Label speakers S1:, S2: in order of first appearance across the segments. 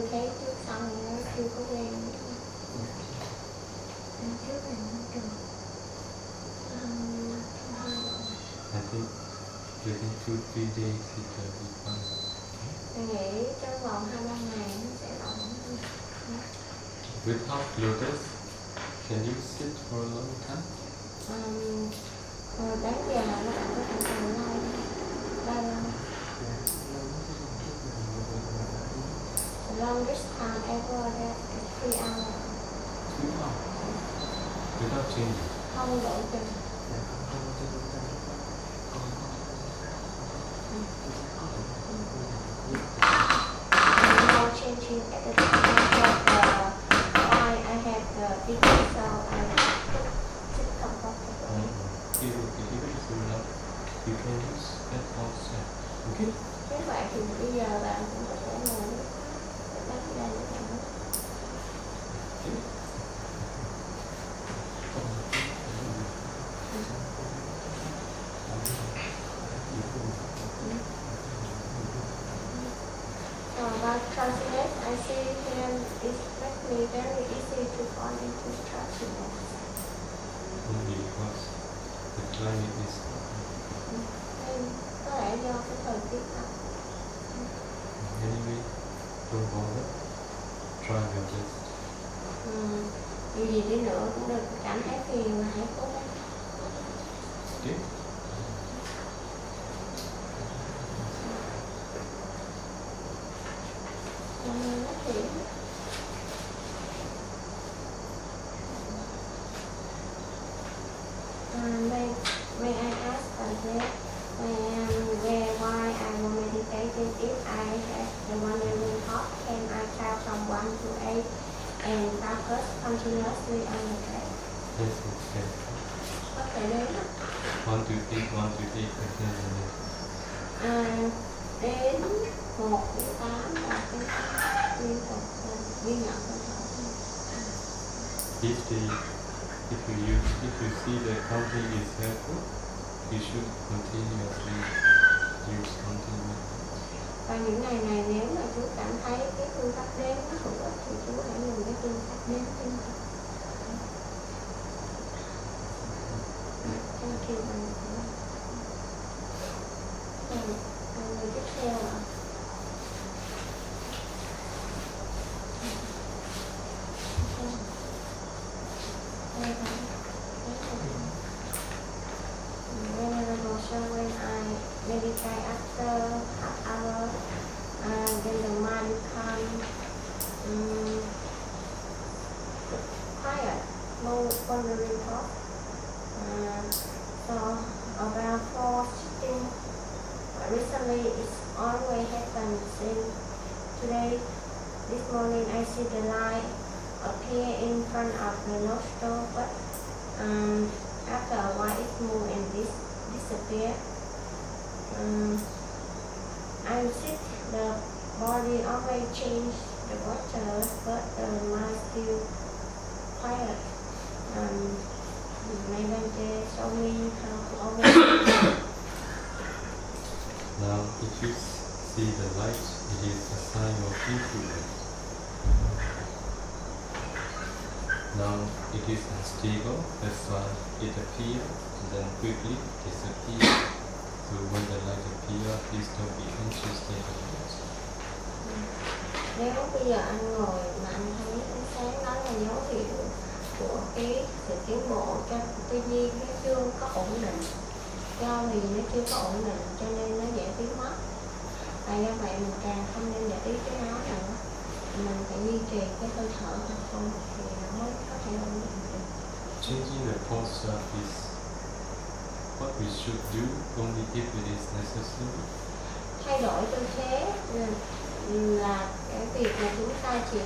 S1: mình thấy trước xong nó chưa có quen nữa
S2: trước là nó trường năm thứ hai là thế chưa đi chưa đi đi thì chờ đi qua tôi nghĩ trong vòng
S1: hai ba ngày nó sẽ ổn
S2: Without lotus, can you sit for a long
S1: time? Um, đáng giờ nó cũng có thể lâu, ba lâu. longest arm ever that is three hours. Three hours? Without changing? Không đổi chân. Changing at the time of uh, why I have the uh, big so I sit comfortably. Um, if,
S2: if it is good enough, you can just get outside. Okay?
S1: Thế vậy thì bây giờ bạn cũng Uh, I see it is make very easy to fall into trap
S2: because the climate
S1: gì đi nữa cũng được. Cảm thấy phiền và hạnh phúc. Yes, okay. One, two, three, one, two, three. À,
S2: đến một đến tám và cái liên tục ghi nhận If the if you use, if you see the counting is helpful, you should continuously use continuously. Và những ngày
S1: này nếu mà chú cảm thấy cái phương pháp đếm nó hữu ích thì chú hãy dùng cái phương pháp đếm liên. Ừ, người tiếp theo ạ.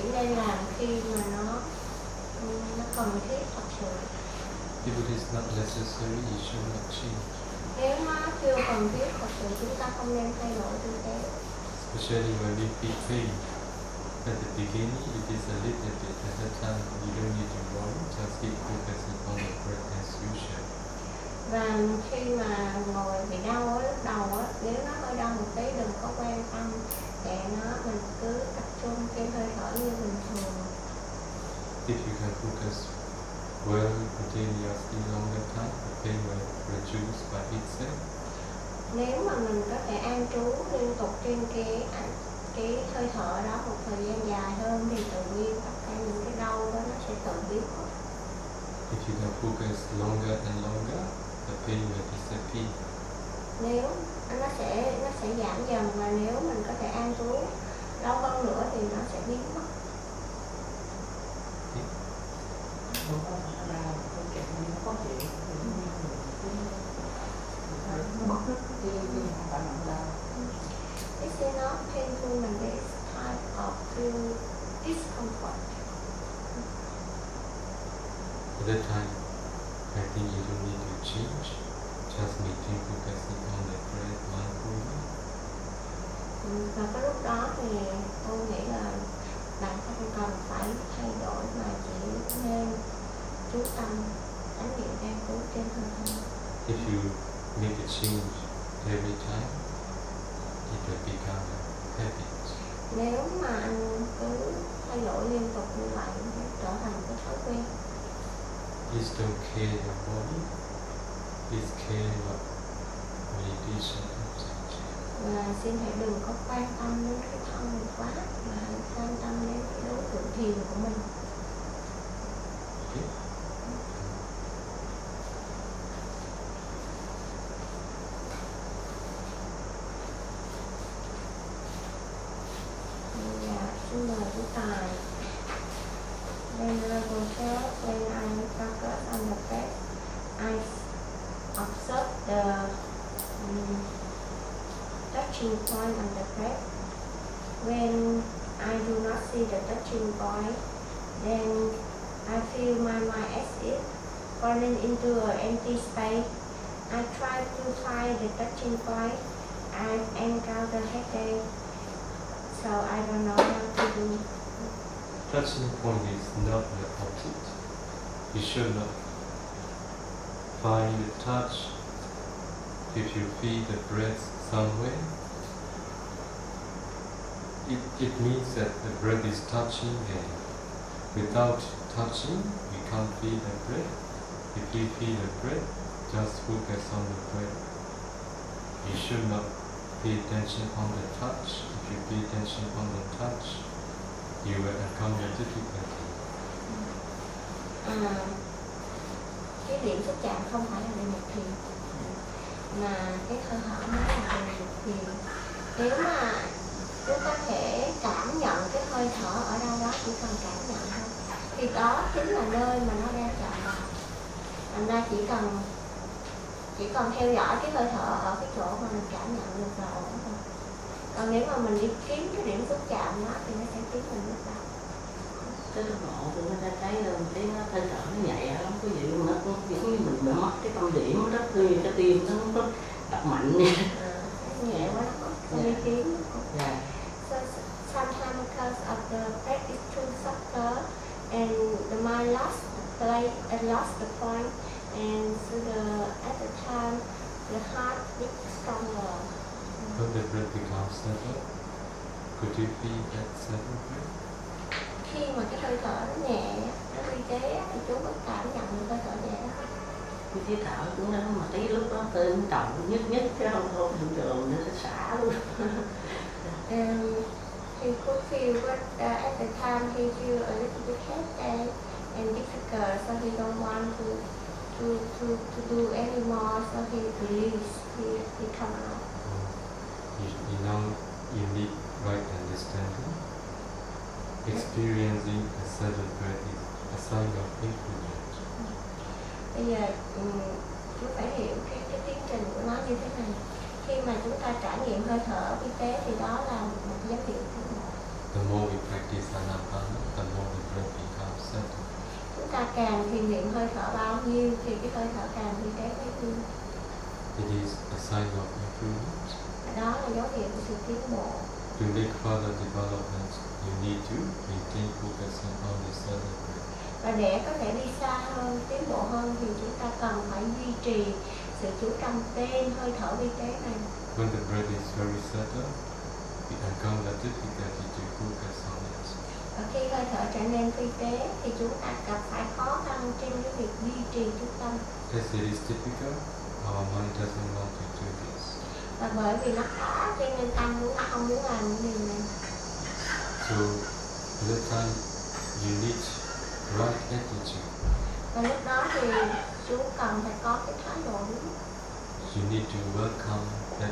S1: Chỉ nên làm khi mà nó nó cần thiết thật sự
S2: If it is not necessary, you should not change.
S1: nếu nó chưa cần thiết thật sự chúng ta không nên thay đổi tư thế
S2: Especially when we feel pain. At the beginning, it is a little bit. At that time, you don't need to worry. Just keep focusing on the breath as usual.
S1: Và khi mà ngồi bị đau á lúc đầu á nếu nó hơi đau một tí đừng có quan tâm để nó mình cứ tập trung trên hơi thở như bình thường
S2: If you can focus well continuously longer time, the pain will reduce by itself.
S1: nếu mà mình có thể an trú liên tục trên cái cái hơi thở đó một thời gian dài hơn thì tự nhiên tất cả những cái đau đó nó sẽ tự biến mất
S2: If you can focus longer and longer, the pain will disappear.
S1: nếu nó sẽ nó sẽ giảm dần và nếu mình có thể an trú lâu hơn nữa thì nó sẽ biến mất is not painful and this type of feel discomfort.
S2: At that time, I think you don't need to change. Just maintain focusing on the breath mindfully.
S1: Ừ, Và cái lúc đó thì tôi nghĩ là bạn không cần phải thay đổi mà chỉ nên chú tâm chánh niệm an trú trên hơi thở.
S2: If you make a change every time, it will become a habit.
S1: Nếu mà anh cứ thay đổi liên tục như vậy nó trở thành cái thói quen.
S2: Please don't care your body. Please care your meditation object.
S1: Và xin hãy đừng có quan tâm đến cái thân mình quá mà hãy quan tâm đến cái đối tượng thiền của mình. Observe the um, touching point on the breath. When I do not see the touching point, then I feel my mind as if falling into an empty space. I try to find the touching point. I encounter headache so I don't know what to do.
S2: Touching point is not the object. You should not find the touch. If you feel the breath somewhere, it, it means that the breath is touching and without touching, we can't feel the breath. If you feel the breath, just focus on the breath. You should not pay attention on the touch. If you pay attention on the touch, you will encounter difficulty.
S1: À, cái điểm xúc chạm không phải là đề mục thiền mà cái hơi thở mới là đề mục thiền nếu mà chúng có thể cảm nhận cái hơi thở ở đâu đó chỉ cần cảm nhận thôi. Thì đó chính là nơi mà nó đang chạm vào thành ra chỉ cần chỉ cần theo dõi cái hơi thở ở cái chỗ mà mình cảm nhận được là ổn thôi. Còn nếu mà mình đi kiếm cái điểm xúc chạm đó thì nó sẽ khiến mình lúc đầu
S3: Tới lúc ngộ tôi mới thấy nó hơi thở nó nhẹ lắm có gì nó cũng giống như mình bị mất cái tâm điểm đó như cái tim nó có đập mạnh nha.
S1: à, nhẹ quá nó không đi kiếm
S3: Dạ.
S1: So sometimes because of the too softer and the mind lost the play and lost the point and so the at the time the heart beats stronger.
S2: When the breath becomes settled, could you feel that settled breath?
S1: khi mà cái hơi thở nó nhẹ nó vi tế thì chú mới cảm nhận được hơi thở nhẹ đó
S3: cái thở cũng đó mà tí lúc đó tên trọng nhất nhất chứ không không thường thường nó sẽ xả luôn
S1: Um, he could feel but uh, at the time he feel a little bit hesitant and difficult, so he don't want to to to, to do anymore. So he release, he he come out.
S2: You, you know, you need right understanding. Experiencing a sudden breath is a sign of improvement.
S1: Bây giờ um, chú phải hiểu cái cái tiến trình của nó như thế này. Khi mà chúng ta trải nghiệm hơi thở vi tế thì đó là một dấu hiệu tiến bộ.
S2: The more we practice anapana, the more the breath becomes settled.
S1: Chúng ta càng thiền niệm hơi thở bao nhiêu thì cái hơi thở càng vi tế bấy nhiêu.
S2: It is a sign of improvement.
S1: Đó là dấu hiệu của sự tiến bộ.
S2: To make further development, you need to maintain focusing on the breath.
S1: và để có thể đi xa hơn tiến bộ hơn thì chúng ta cần phải duy trì sự chú trọng tên hơi thở vi tế này
S2: When the breath is very settled, we encounter difficulty to focus on it.
S1: và khi hơi thở trở nên vi tế thì chúng ta gặp phải khó khăn trên cái việc duy trì chú tâm
S2: As it is difficult, our mind doesn't want to do this.
S1: và bởi vì nó khó cho nên tâm ta không muốn làm những điều này
S2: So, at that time, you need right attitude.
S1: và lúc đó thì chú cần phải có cái thái độ đúng
S2: You need to welcome that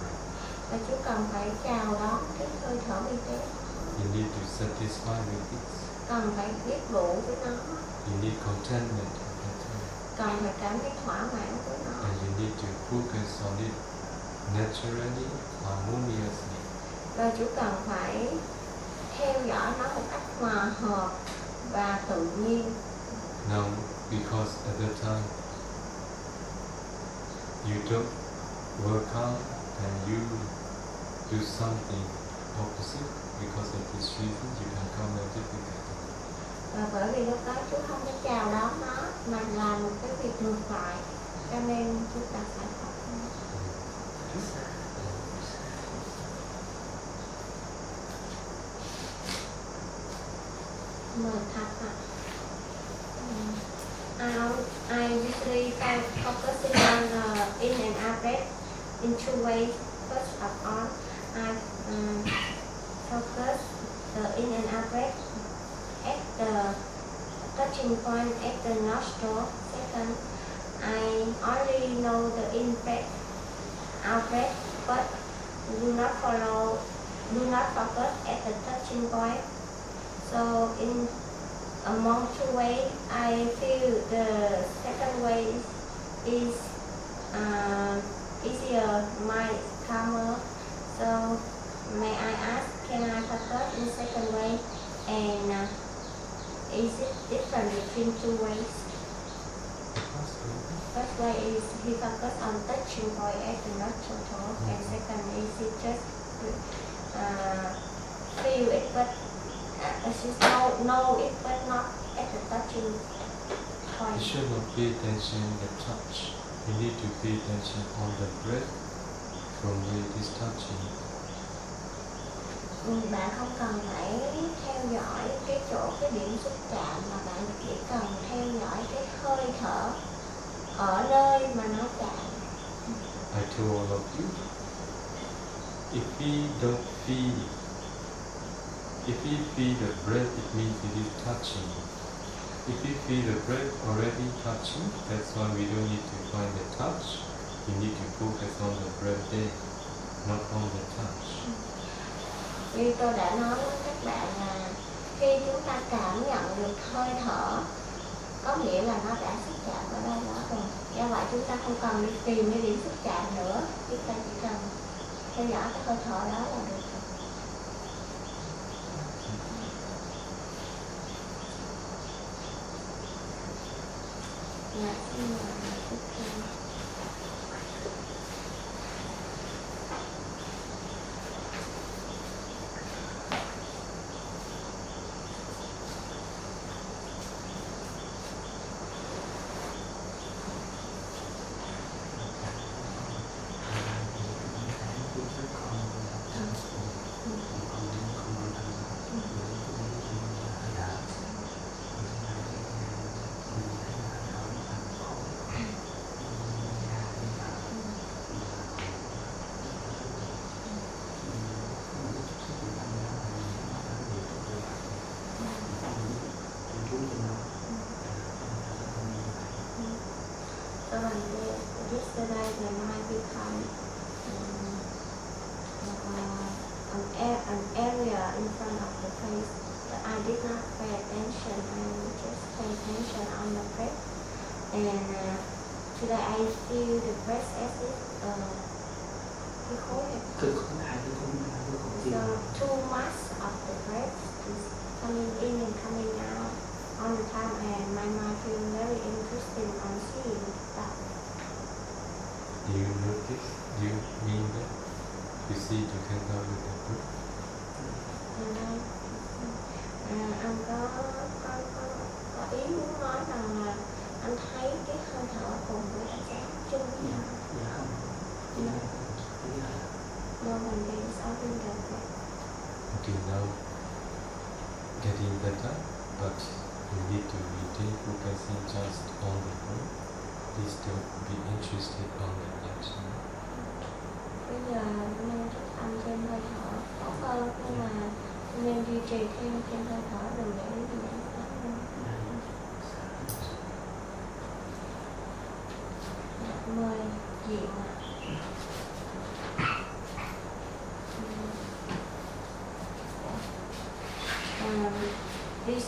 S2: breath.
S1: và chú cần phải chào đón cái hơi thở vi tế
S2: You need to satisfy with it.
S1: cần phải biết đủ với nó
S2: You need contentment
S1: cần phải cảm thấy thỏa mãn với nó
S2: And you need to focus on it naturally, harmoniously.
S1: và chú cần phải theo dõi nó một cách hòa hợp và tự nhiên
S2: Now, because at that time you don't work out and you do something opposite, because of this reason you encounter difficulty.
S1: và bởi vì lúc đó chú không có chào đón nó mà làm một cái việc ngược lại cho nên chúng ta phải học. mời thật ạ À. I, I usually find focusing on uh, in and out breath in two ways. First of all, I um, focus the in and out breath at the touching point at the nostril. Second, I only know the in breath, out breath, but do not follow, do not focus at the touching point. So in among two ways, I feel the second way is, is uh, easier, my calmer. So may I ask, can I focus in second way? And uh, is it different between two ways? First way is he focus on touching point at the nostril, and second is he just uh, feel it, but it, not at the touching
S2: You
S1: point.
S2: should not pay attention to the touch. You need to pay attention on the breath from where it is touching.
S1: Ừ, Bạn không cần phải theo dõi cái chỗ cái điểm xúc chạm mà bạn chỉ cần theo dõi cái hơi thở ở nơi mà nó chạm.
S2: I told all of you, if we don't feel if we feel the breath, it means it is touching. If you feel the breath already touching, that's why we don't need to find the touch. We need to focus on the breath there, not on the touch.
S1: Như tôi đã nói với các bạn là khi chúng ta cảm nhận được hơi thở có nghĩa là nó đã xúc chạm ở đâu đó rồi. Do vậy chúng ta không cần đi tìm cái điểm xúc chạm nữa, chúng ta chỉ cần theo dõi cái hơi thở đó là được rồi. Dạ,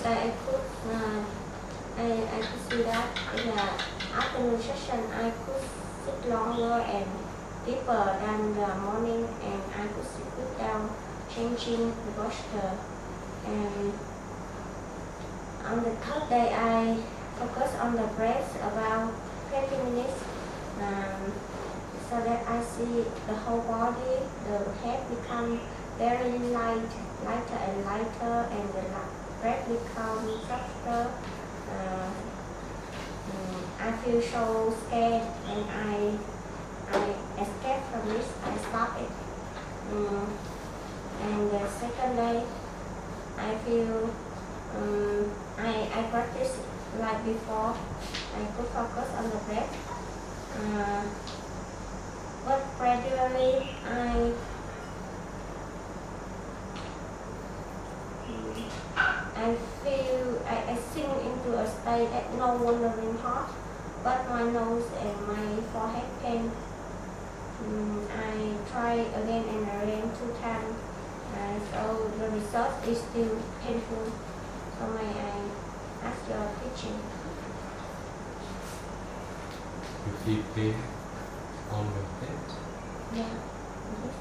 S1: this I could uh, I, I could see that in the afternoon session I could sit longer and deeper than the morning and I could sit without changing the posture. And on the third day I focus on the breath about 20 minutes um, so that I see the whole body, the head become very light, lighter and lighter, and the breath become softer. Uh, mm, I feel so scared, and I I escape from this. I stop it. Mm, and the second day, I feel um, I I practice like before. I could focus on the breath. Uh, but gradually I I feel I, I sink into a state that no wandering thought, but my nose and my forehead pain. Mm, I try again and again two times, uh, so the result is still painful. So may I ask your teaching?
S2: You feel pain on your head?
S1: Yeah. Yes.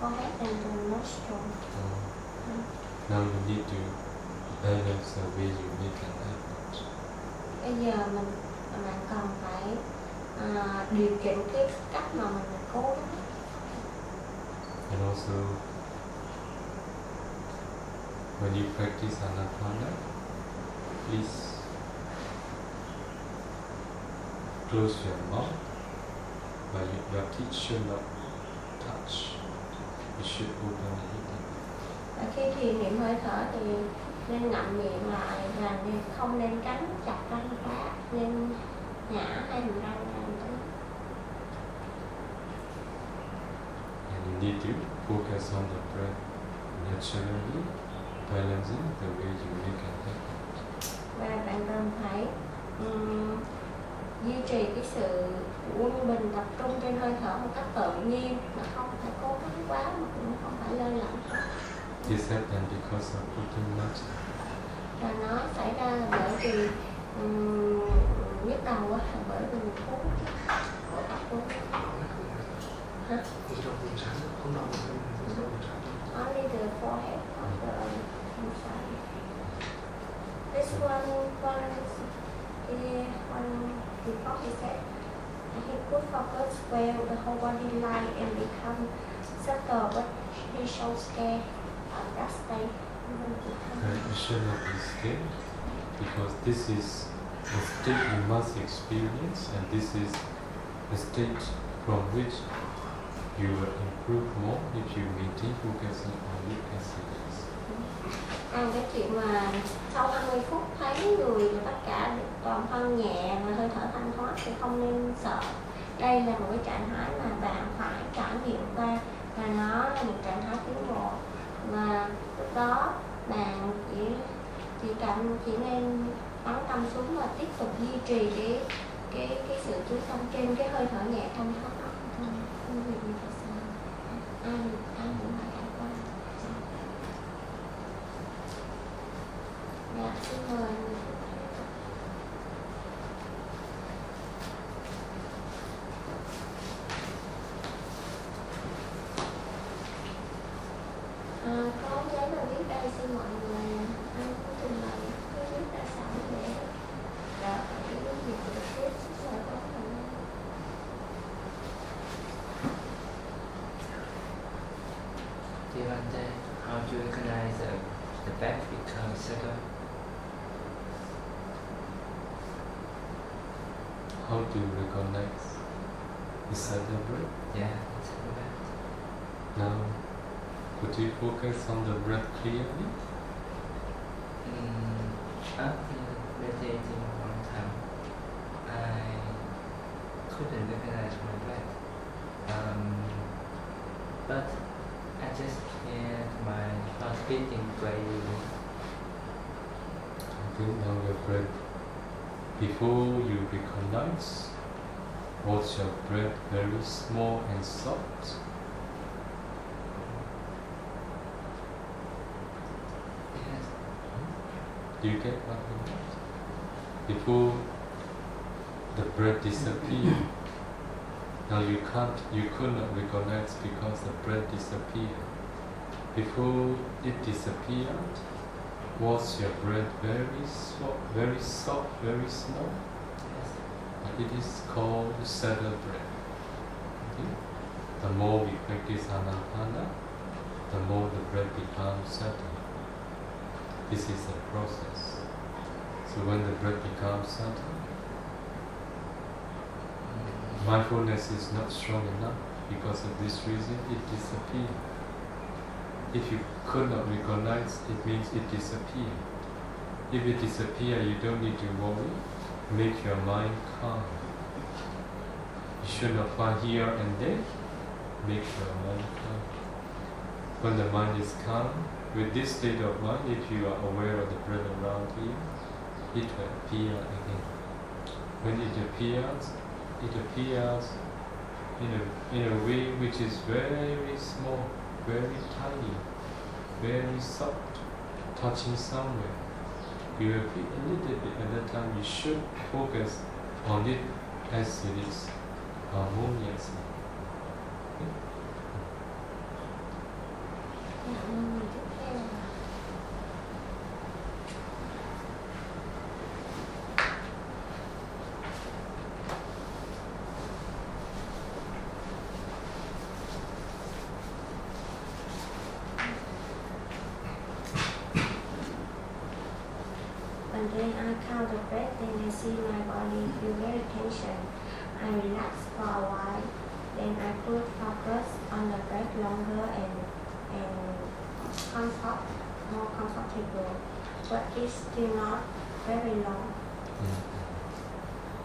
S1: Forehead and the nostril.
S2: Uh, now you need to balance the way you make an effort.
S1: Bây giờ mình mình cần phải à, điều chỉnh cái cách mà mình cố gắng
S2: And also, when you practice anapana, please close your mouth, but you, your teeth should not touch. You should open it.
S1: Và khi thiền niệm hơi thở thì nên ngậm miệng lại và nên không nên cắn chặt răng quá nên nhả hai hàm răng ra chút.
S2: And you need to focus on the breath naturally, balancing the way you make an effort.
S1: và bạn cần phải ừm, duy trì cái sự quân bình tập trung trên hơi thở một cách tự nhiên mà không phải cố gắng quá mà cũng không phải lơ lỏng.
S2: This happened because of putting much
S1: và nó xảy ra là bởi vì um, nhức đầu á là bởi vì mình cố cố hả? Only the forehead of the inside. This one one eh, one before he said he could focus well the whole body line and become subtle but he shows care of
S2: And you should not be scared because this is the state you must experience and this is the state from which you will improve more if you maintain focusing on it as it is.
S1: À, cái chuyện mà sau 20 phút thấy người và tất cả toàn thân nhẹ và hơi thở thanh thoát thì không nên sợ. Đây là một cái trạng thái mà bạn phải trải nghiệm qua và nó là một trạng thái tiến bộ mà lúc đó bạn chỉ chỉ cảm, chỉ nên bắn tâm xuống và tiếp tục duy trì cái cái cái sự chú tâm trên cái hơi thở nhẹ trong thoát ốc thôi không việc gì phải sao ai ai cũng phải trải qua. Dạ xin mời.
S2: Before you recognize, was your breath very small and soft? Do you get what I mean? Before the breath disappeared, now you can't, you could not recognize because the breath disappeared. Before it disappeared, was your bread very soft, very soft, very small?
S4: Yes.
S2: And it is called saddle breath. Okay? The more we practice anapana, the more the bread becomes settled. This is a process. So when the bread becomes settled,
S4: Mm,
S2: mindfulness is not strong enough. Because of this reason, it disappears. If you could not recognize, it means it disappeared. If it disappears, you don't need to worry. Make your mind calm. You should not find here and there. Make your mind calm. When the mind is calm, with this state of mind, if you are aware of the breath around you, it will appear again. When it appears, it appears in a, in a way which is very small, very tiny, very soft, touching somewhere. You will feel a little bit at that time. You should focus on it as it is harmoniously.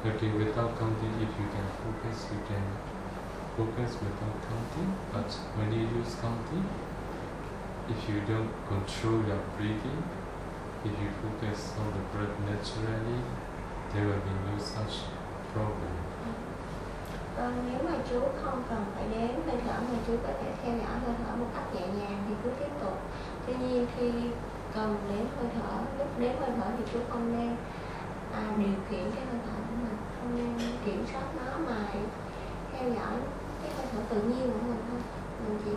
S2: Okay, without counting, if you can focus, you can focus without counting. But when you use counting, if you don't control your breathing, if you focus on the breath naturally, there will be no such problem.
S1: Ờ, nếu mà chú không cần phải đếm hơi thở mà chú có thể theo dõi hơi thở một cách nhẹ nhàng thì cứ tiếp tục. Tuy nhiên khi cần đếm hơi thở, lúc đếm hơi thở thì chú không nên à, điều khiển cái hơi thở kiểm soát nó mà theo dõi cái hơi thở tự nhiên của mình thôi. Mình chỉ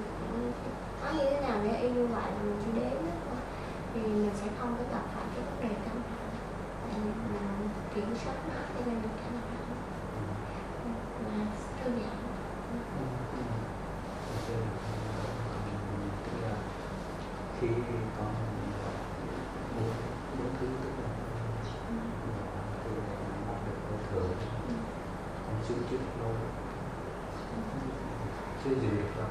S1: nói như thế nào để y như vậy là mình chỉ đến đó thôi. Thì mình sẽ không có gặp phải cái vấn đề căng thẳng. Tại mình kiểm soát nó, cho nên mình căng thẳng và thư giãn.
S5: tức là khi con bốn bốn thứ tức là từ đạt được hơi thở con chưa chút lâu chưa gì được đâu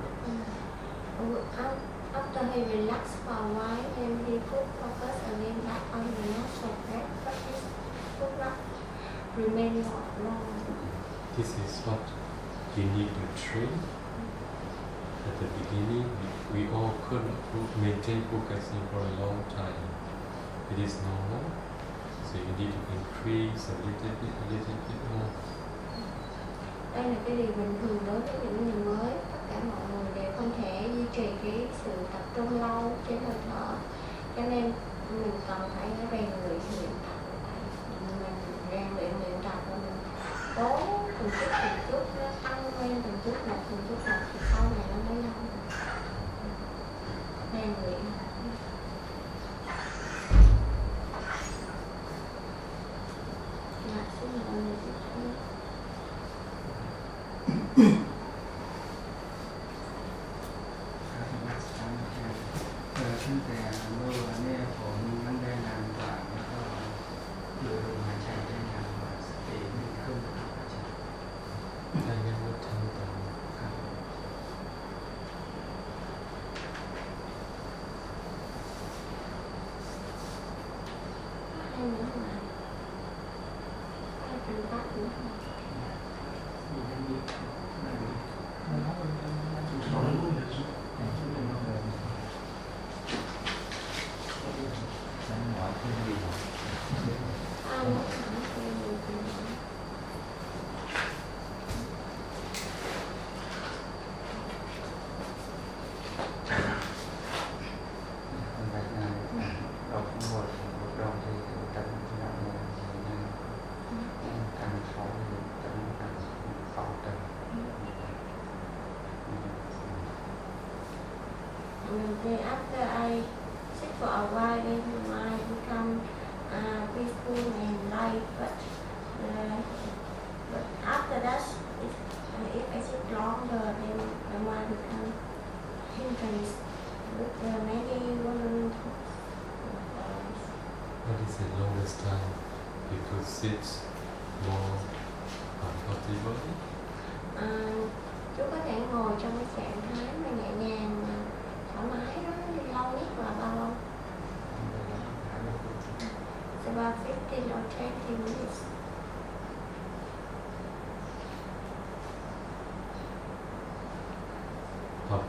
S1: Uh, af- After he relaxed for a while, then he put focus again back on the nostril breath, but this could not remain long.
S2: This is what you need to train. At the beginning, we, we all could not fo- maintain focusing for a long time. It is normal. So you need to increase a little bit, a little bit more.
S1: đây là cái điều bình thường đối với những người mới tất cả mọi người đều không thể duy trì cái sự tập trung lâu trên hơi thở cho nên mình cần phải rèn luyện luyện tập mình rèn luyện luyện tập và mình cố từng chút từng chút nó tăng lên từng chút một từng chút một.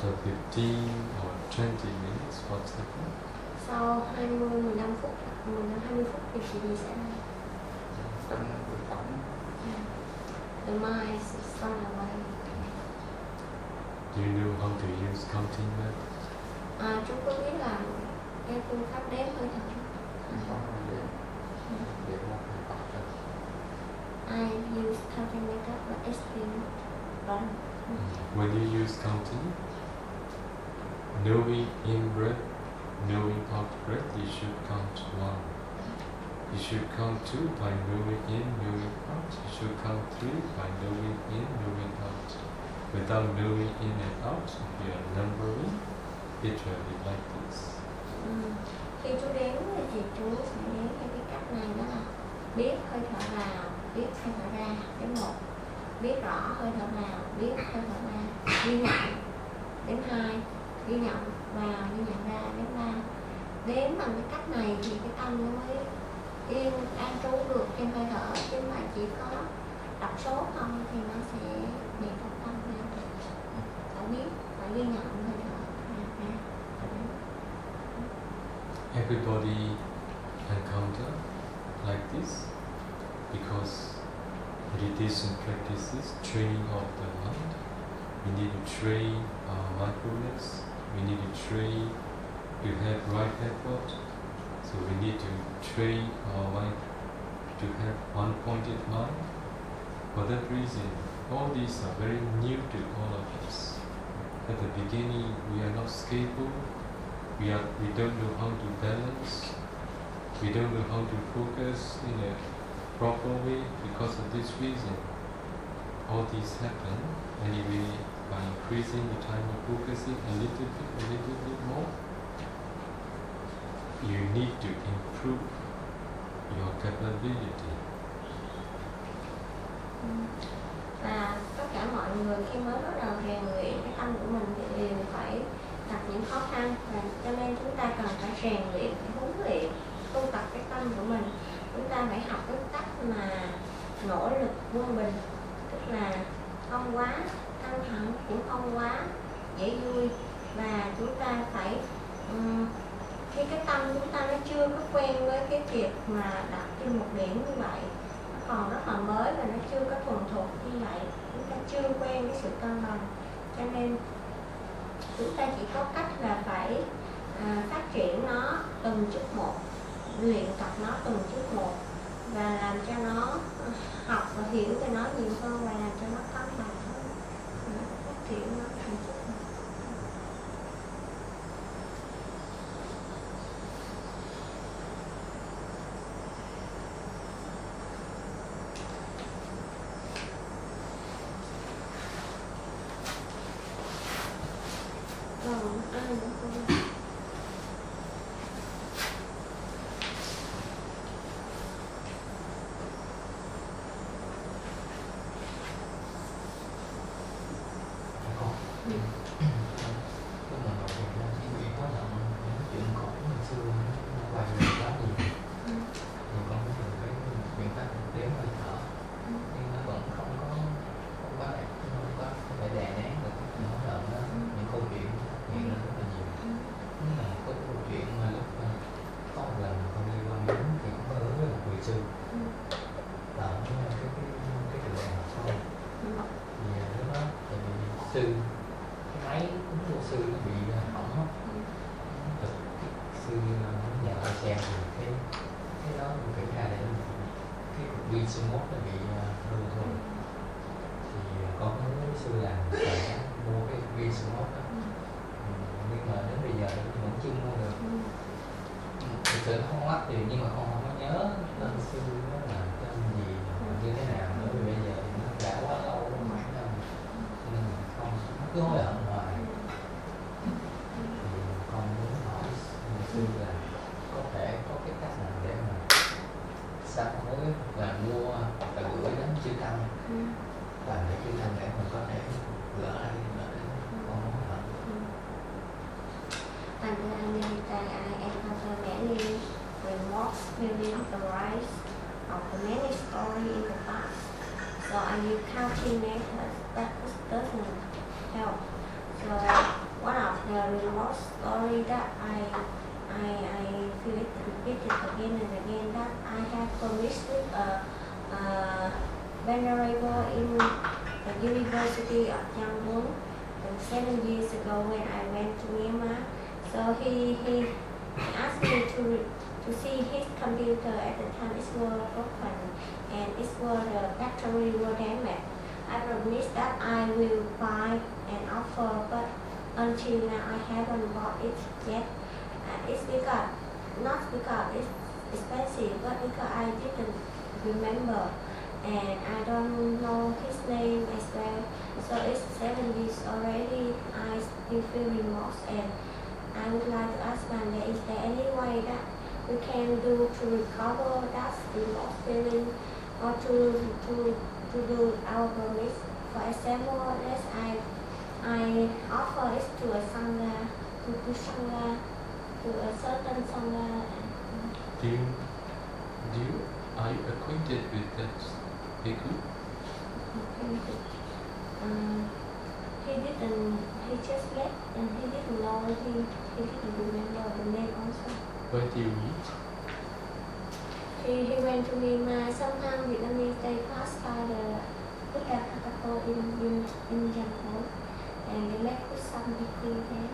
S1: After 15 or 20 minutes,
S2: what's happened?
S1: Sau 20 15 phút, 15 20 phút thì chuyện gì xảy ra?
S5: tâm nó bị phóng
S1: The mind is away.
S2: Do you know how to use counting method?
S1: À, chú có biết là cái phương pháp đếm hơi thở.
S5: có để để một cái phóng ra
S1: I use counting method và explain run.
S2: When you use counting, knowing in breath, knowing out breath, it should come to one. It should come two by knowing in, knowing out. It should come three by knowing in, knowing out. Without knowing in and out, if you are numbering, it will be like this.
S1: Ừ. Khi chú đếm thì chú sẽ đếm theo cái cách này đó là biết hơi thở vào, biết hơi thở ra, đếm một biết rõ hơi thở vào, biết hơi thở ra, ghi nhận đếm hai, ghi nhận vào, ghi nhận ra, đếm ra đếm bằng cái cách này thì cái tâm nó mới yên an trú được trên hơi thở chứ mà chỉ có đọc số không thì nó sẽ bị tập tâm ra phải biết phải ghi nhận hơi thở ra.
S2: Everybody encounter like this because meditation practices training of the mind. We need to train our mindfulness. We need to train to have right effort. So we need to train our mind to have one-pointed mind. For that reason, all these are very new to all of us. At the beginning, we are not skillful we are we don't know how to balance we don't know how to focus in a proper way because of this reason all these happen and anyway by increasing the time of focusing a little bit, a little bit more, you need to improve your capability.
S1: Và tất cả mọi người khi mới bắt đầu rèn luyện cái tâm của mình thì đều phải gặp những khó khăn và cho nên chúng ta cần phải rèn luyện, phải huấn luyện, tu tập cái tâm của mình. Chúng ta phải học cái cách mà nỗ lực quân bình, tức là không quá căng thẳng cũng không quá dễ vui. Và chúng ta phải um, khi cái tâm chúng ta nó chưa có quen với cái việc mà đặt trên một điểm như vậy nó còn rất là mới và nó chưa có thuần thục như vậy chúng ta chưa quen với sự cân bằng. Cho nên chúng ta chỉ có cách là phải à, phát triển nó từng chút một luyện tập nó từng chút một và làm cho nó ờ, học và hiểu về nó nhiều hơn và venerable in the University of Yangon seven years ago when I went to Myanmar. So he, he asked me to to see his computer at the time it was broken and it was the battery was damaged. I promised that I will buy an offer but until now I haven't bought it yet. Uh, it's because not because it's expensive but because I didn't remember and I don't know his name as well. So it's seven years already. I still feel remorse and I would like to ask Manda, is there any way that we can do to recover that remorse feeling or to to to do our promise? For example, let's I I offer it to a sangha, to, to sangha, to a certain sangha.
S2: Do you, do you, are you acquainted with that
S1: Um, he didn't, he just left and he didn't know, he, he didn't remember the name also.
S2: Where do you meet?
S1: He, he went to Myanmar, sometimes Vietnamese, they pass by the Buddha Kakapo in, in, in Yangon and they met with some bhikkhu there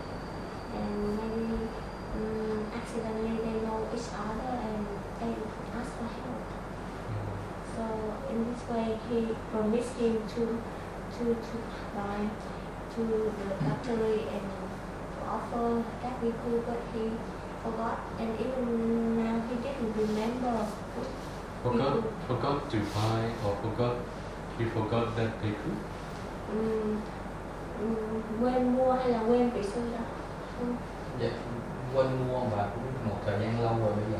S1: and maybe um, accidentally they know each other and they ask for help. So in this way, he promised him to to to buy to the battery and offer that bhikkhu, but he forgot, and even now he didn't remember.
S2: Forgot, forgot to buy or forgot, you forgot that bhikkhu?
S1: Um, um, quên mua hay là quên vị sư đó?
S6: Dạ, quên mua và cũng một thời gian lâu rồi bây giờ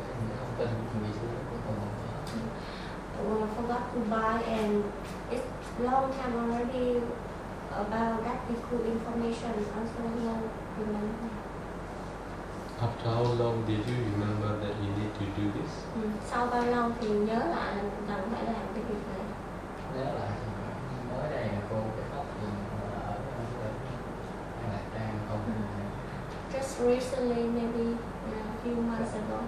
S6: cái thông tin vị sư cũng còn
S1: Uh, forgot to buy, and it's long time already about that bhikkhu information. Also, no remember.
S2: After how long did you remember that you need to do this?
S1: Ừ. Sau bao lâu thì nhớ lại là cần phải làm cái việc này?
S6: nhớ lại thì mới đây là cô cái phát hiện ở ở An Lạc Trang không
S1: Just recently, maybe uh, a few months ago,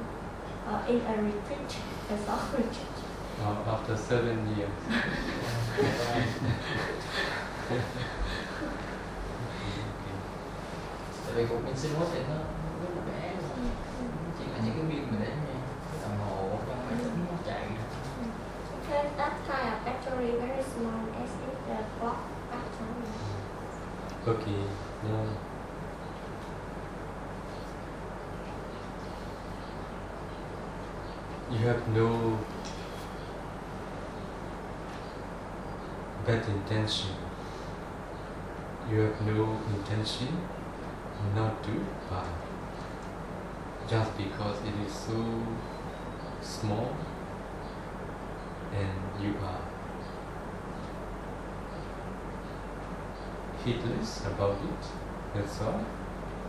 S1: or in a retreat, a soul retreat.
S2: Uh, after seven years. okay.
S4: tại vì cuộc minh sinh quá thì nó rất là bé luôn chỉ là những cái pin mà để nha cái đồng hồ trong máy tính nó chạy
S1: Because that kind of battery very small as if the clock battery.
S2: Okay, now you have no bad intention. You have no intention not to buy. Just because it is so small and you are heedless about it. That's why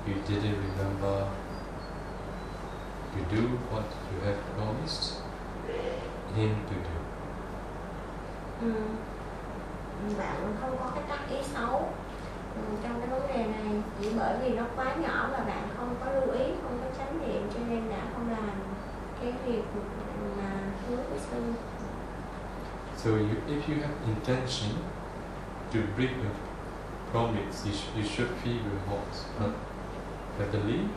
S2: you didn't remember to do what you have promised him to do.
S1: Ừ. Bạn không có cái tác ý xấu ừ, trong cái vấn đề này chỉ bởi vì nó quá nhỏ và bạn không có lưu ý, không có chánh niệm cho nên đã không làm cái việc mà hứa với sư.
S2: So you, if you have intention to break a promise, you, sh- you should feel remorse. But I believe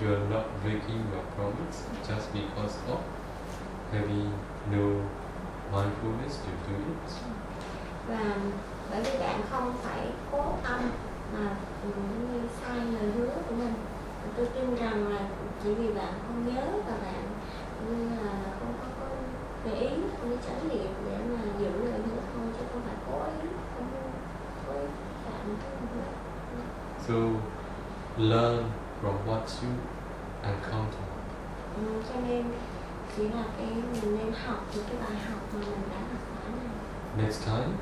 S2: you are not breaking your promise just because of having no mindfulness to do it
S1: và bởi vì bạn không phải cố tâm mà như sai lời hứa của mình. Tôi tin rằng là chỉ vì bạn không nhớ và bạn như là không có, có để ý không có chánh niệm để mà giữ lời hứa thôi chứ không phải cố ý không cố ý phạm
S2: So learn from what you encounter.
S1: ừ, cho nên chỉ là cái mình nên học những cái bài học mà mình đã học phải này
S2: Next time,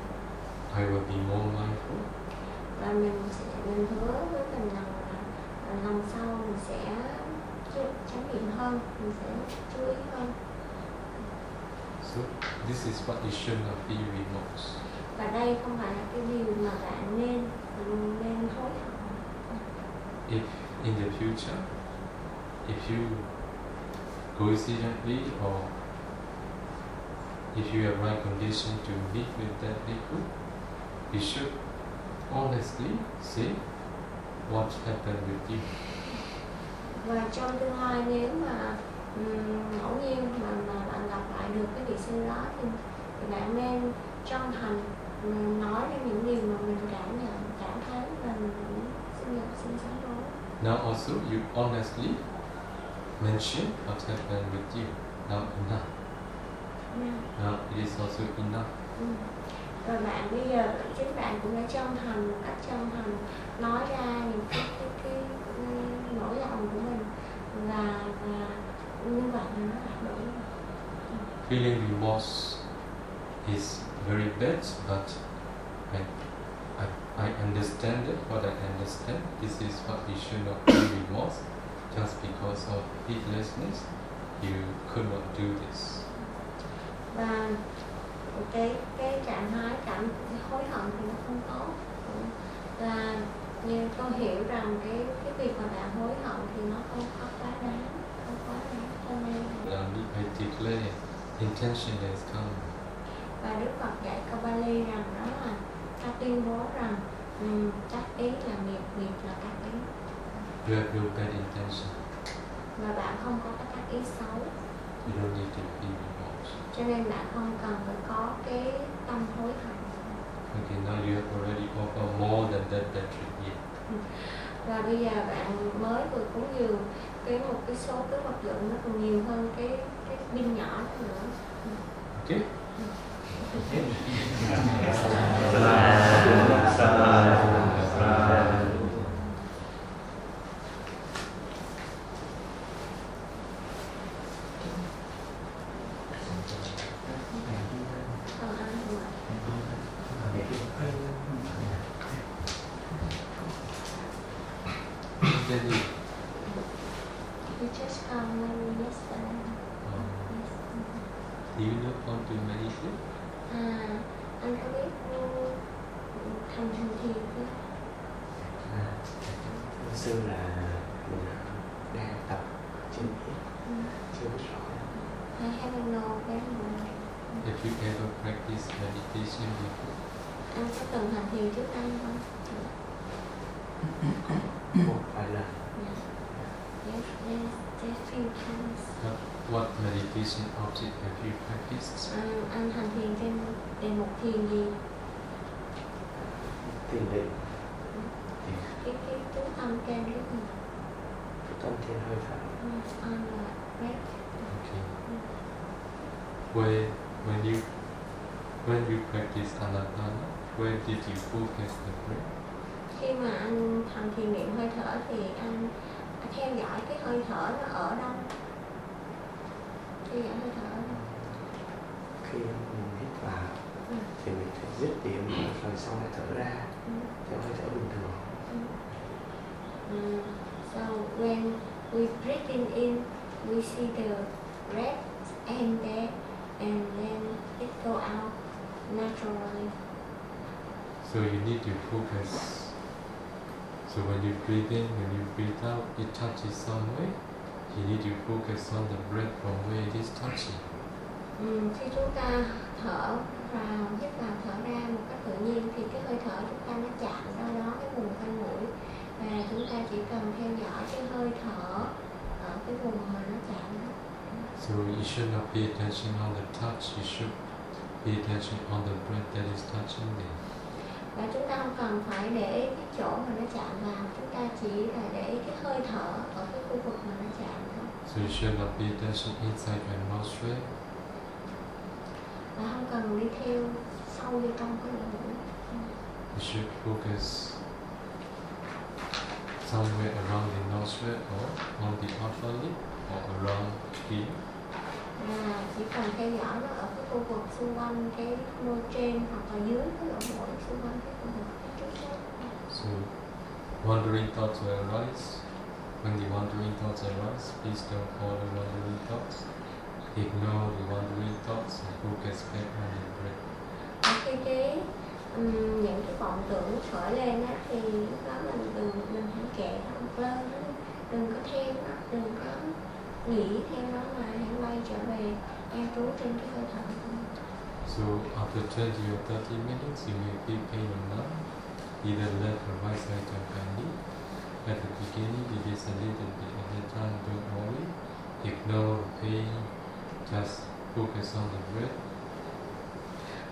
S2: I will be more mindful.
S1: và mình sẽ mình hứa với mình rằng là, lần sau mình sẽ chánh niệm hơn mình sẽ chú ý hơn
S2: So this is what you should not feel remorse.
S1: và đây không phải là cái điều mà bạn nên nên hối hận
S2: If in the future, if you coincidentally or if you have right condition to meet with that people, you should honestly say what happened with you.
S1: và trong tương lai nếu mà ngẫu nhiên mà, mà bạn gặp lại được cái vị sư đó thì, thì bạn nên chân thành nói ra những điều mà mình cảm nhận cảm thấy và mình cũng xin nhận xin sám hối
S2: Now also you honestly mention what happened with you. Now enough. Now it is also enough.
S1: Ừ. Rồi bạn bây giờ chính bạn cũng đã chân thành một cách chân thành nói ra những cái cái, cái, cái nỗi lòng của mình và và như vậy là nó đủ rồi.
S2: Feeling remorse is very bad, but I, I, I understand it, what I understand. This is what you should not feel remorse. Just because of heedlessness, you could not do this.
S1: và cái cái trạng thái cảm hối hận thì nó không tốt Ừ. và như tôi hiểu rằng cái cái việc mà bạn hối hận thì nó không có quá đáng không quá đáng cho nên
S2: I declare intention has come.
S1: và Đức Phật dạy câu Bali rằng đó là ta tuyên bố rằng um, tác ý là nghiệp nghiệp là tác ý
S2: You have no bad intention.
S1: và bạn không có cái tác ý xấu
S2: You don't need to remorse.
S1: Cho nên bạn không cần phải có cái tâm hối hận
S2: Okay, now you have already offered more than that battery here.
S1: và bây giờ bạn mới vừa cúng dường cái một cái số cái vật dụng nó còn nhiều hơn cái cái pin nhỏ nữa
S2: Okay?
S1: it
S2: touches somewhere. You need to focus on the breath from where it is touching.
S1: Mm, khi chúng ta thở vào, hít vào, thở ra một cách tự nhiên thì cái hơi thở chúng ta nó chạm đâu đó cái vùng quanh mũi và chúng ta chỉ cần theo dõi cái hơi thở ở cái vùng mà nó chạm đó.
S2: So you should not pay attention on the touch. You should pay attention on the breath that is touching there.
S1: Và chúng ta không cần phải để ý cái chỗ mà nó chạm vào chúng ta chỉ là để ý cái hơi thở ở cái khu vực mà nó chạm thôi
S2: So you should not pay attention inside your nostril.
S1: và không cần đi theo sâu vô trong cái lỗ mũi
S2: You should focus somewhere around the nostril or on the upper lip or around here.
S1: Và chỉ cần theo dõi nó ở cái khu vực xung quanh cái môi trên hoặc là dưới cái lỗ mũi xung quanh cái khu vực.
S2: So wandering thoughts will arise. When the wandering thoughts arise, please don't follow the wandering thoughts. Ignore the wandering thoughts and focus back on the breath.
S1: khi cái ừm, những cái vọng tưởng khởi lên á thì lúc đó mình đừng mình hãy kệ nó một lơ nó đừng có theo nó đừng có nghĩ theo nó mà hãy quay trở về an trú trên cái hơi thở của mình
S2: So after 20 or 30 minutes, you may feel pain or numb, either left or right side of your knee. At the beginning, it is a little bit at a time, don't worry. Ignore pain, just focus on the breath.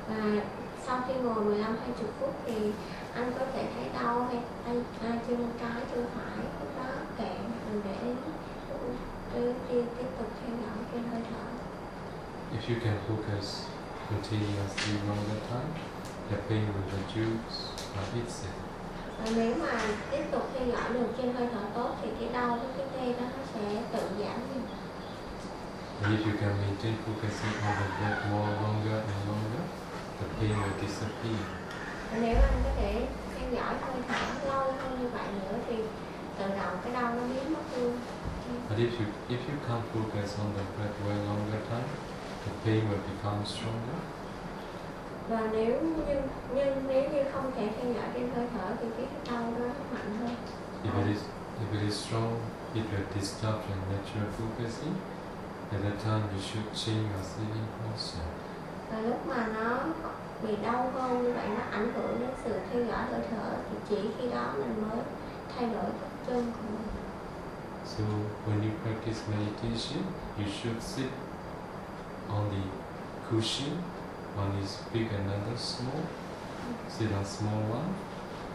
S1: và sau khi ngồi 15 20 phút thì anh có thể thấy đau hay tay à, chân trái chân phải lúc đó kệ đừng để ý cứ tiếp tiếp tục theo dõi cái hơi thở
S2: If you can focus continuously longer time, the pain will reduce by itself.
S1: và nếu mà tiếp tục theo dõi được trên hơi thở tốt thì cái đau với cái tê đó nó sẽ tự giảm đi
S2: And if you can maintain focusing on the breath more longer and longer, the pain will disappear.
S1: và nếu anh có thể theo dõi hơi thở lâu hơn như vậy nữa thì tự động cái đau nó biến mất luôn
S2: But if you if you can't focus on the breath for a longer time, the pain will become stronger.
S1: và nếu như, như nếu như không thể theo dõi trên hơi thở thì cái đau nó mạnh hơn
S2: If it is if it is strong, it will disturb your natural focusing. At that time, you should change your sitting posture.
S1: và lúc mà nó bị đau hơn như vậy nó ảnh hưởng đến sự theo dõi hơi thở thì chỉ khi đó mình mới thay đổi các chân của mình
S2: So when you practice meditation, you should sit on the cushion. One is big, another small. Sit on small one,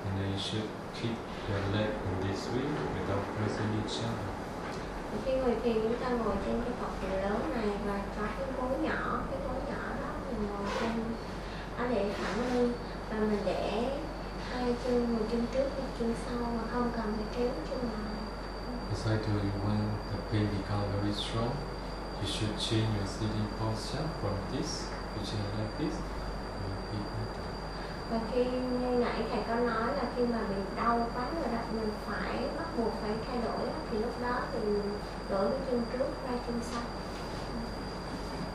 S2: and then you should keep your leg in this way without pressing each other.
S1: Khi ngồi thiền chúng ta ngồi trên cái cọc thiền lớn này và có cái gối nhỏ cái gối nhỏ đó mình ngồi trên ở để thẳng lưng và mình để hai chân một chân trước một chân sau mà không cần phải kéo chân lại
S2: I told you, when the pain becomes very strong, you should change your sitting posture from this, which is like this, to
S1: và khi như nãy thầy có nói là khi mà bị đau quá rồi đó mình phải bắt buộc phải thay đổi á, thì lúc đó thì mình đổi cái chân trước ra chân sau.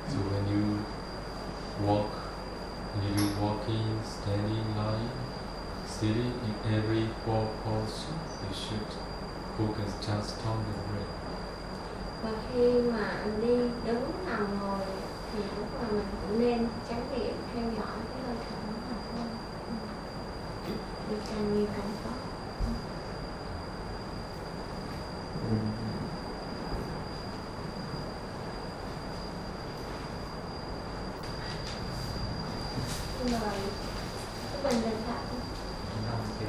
S2: So when you walk, when you do walking, standing, lying, sitting, in every four posture, you should book focus just on the breath.
S1: và khi mà anh đi đứng nằm ngồi thì lúc mà mình cũng nên tránh niệm, theo dõi cái hơi thở của mình. Được càng nhiều càng tốt Xin mời các bình định phạm
S6: không thì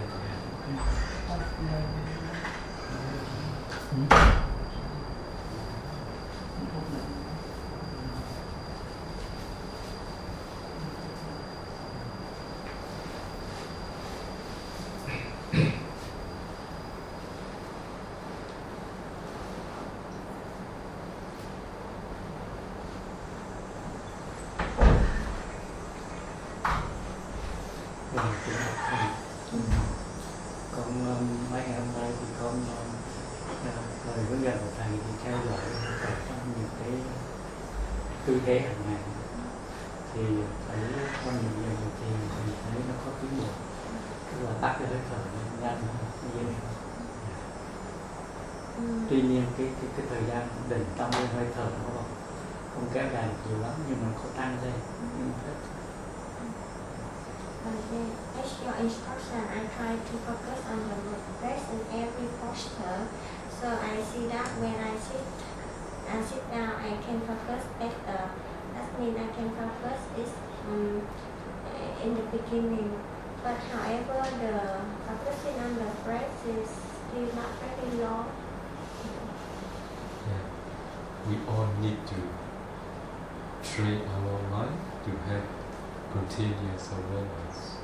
S5: Vâng, kính bạch thầy. Con um, mấy ngày hôm nay thì con um, à, lời hướng dẫn của thầy thì theo dõi tất trong những cái tư thế hàng ngày thì thấy con nhìn nhiều nhiều thì thì thấy nó có tiến bộ tức là tắt cái hơi thở nhanh
S1: Ừ.
S5: tuy nhiên cái cái cái thời gian định tâm lên hơi thở nó không không kéo dài nhiều lắm nhưng mà có tăng lên nhưng mà hết.
S1: As your instruction, I try to focus on the breath in every posture. So I see that when I sit and sit down, I can focus better. That means I can focus is um, in the beginning. But however, the focusing on the breath is still not very long.
S2: Yeah. We all need to train our mind to have continuous awareness.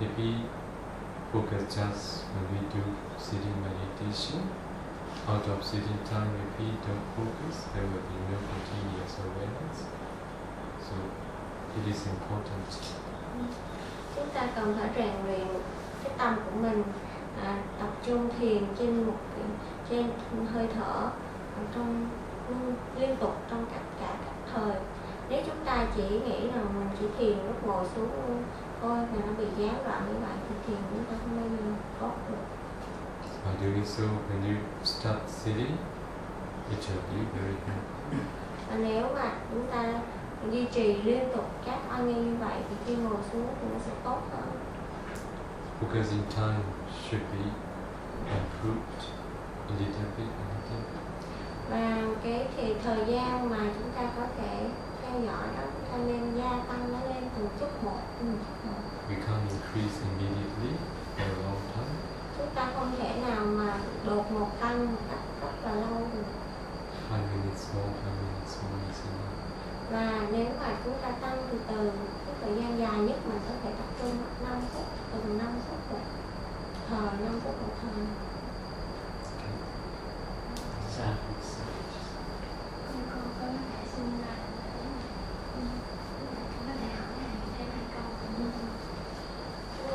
S2: If we focus just when we do sitting meditation, out of sitting time, if we don't focus, there will be no continuous awareness. So it is important. Mm-hmm.
S1: Chúng ta cần phải rèn luyện cái tâm của mình à, tập trung thiền trên một trên hơi thở ở trong liên tục trong tất cả các thời nếu chúng ta chỉ nghĩ rằng mình chỉ thiền lúc ngồi xuống thôi mà nó bị gián đoạn như vậy thì thiền chúng ta không bao giờ tốt được
S2: By doing so, when you start sitting, it will be very good.
S1: và nếu mà chúng ta duy trì liên tục các ân như như vậy thì khi ngồi xuống thì nó sẽ tốt hơn
S2: Focusing time should be improved a little bit, a little bit.
S1: và cái thì thời gian mà chúng ta có thể theo dõi đó chúng ta nên gia tăng nó lên từng chút một từng chút một
S2: We can't increase immediately for a long time.
S1: chúng ta không thể nào mà đột ngột tăng một cách rất là lâu được
S2: Five minutes more, five minutes
S1: và nếu mà chúng ta tăng từ từ cái thời gian dài nhất mình có thể tập trung 5 phút, từ 5 phút một thờ 5 phút một thời.
S5: Sao
S7: con con có thể xin là ừ, có thể hỏi thầy thêm hai câu
S1: Ừ.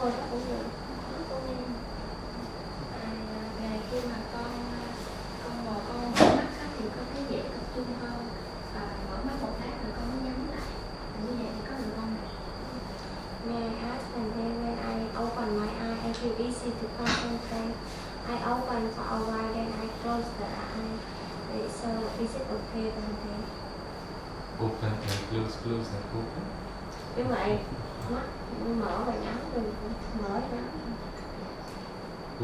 S1: ngồi đó cũng được nói cũng nghe
S7: à, ngày khi mà con con ngồi con mở mắt á, thì con thấy dễ tập trung hơn và mở mắt một lát rồi con mới nhắm lại Và như vậy thì có được không ạ
S1: May I ask and then when I open my eye I feel easy to concentrate I open for a while then I close the eye Uh, so is it okay Bante?
S2: Open and close, close and open
S1: như vậy mắt mở và nhắm đừng mở nhắm.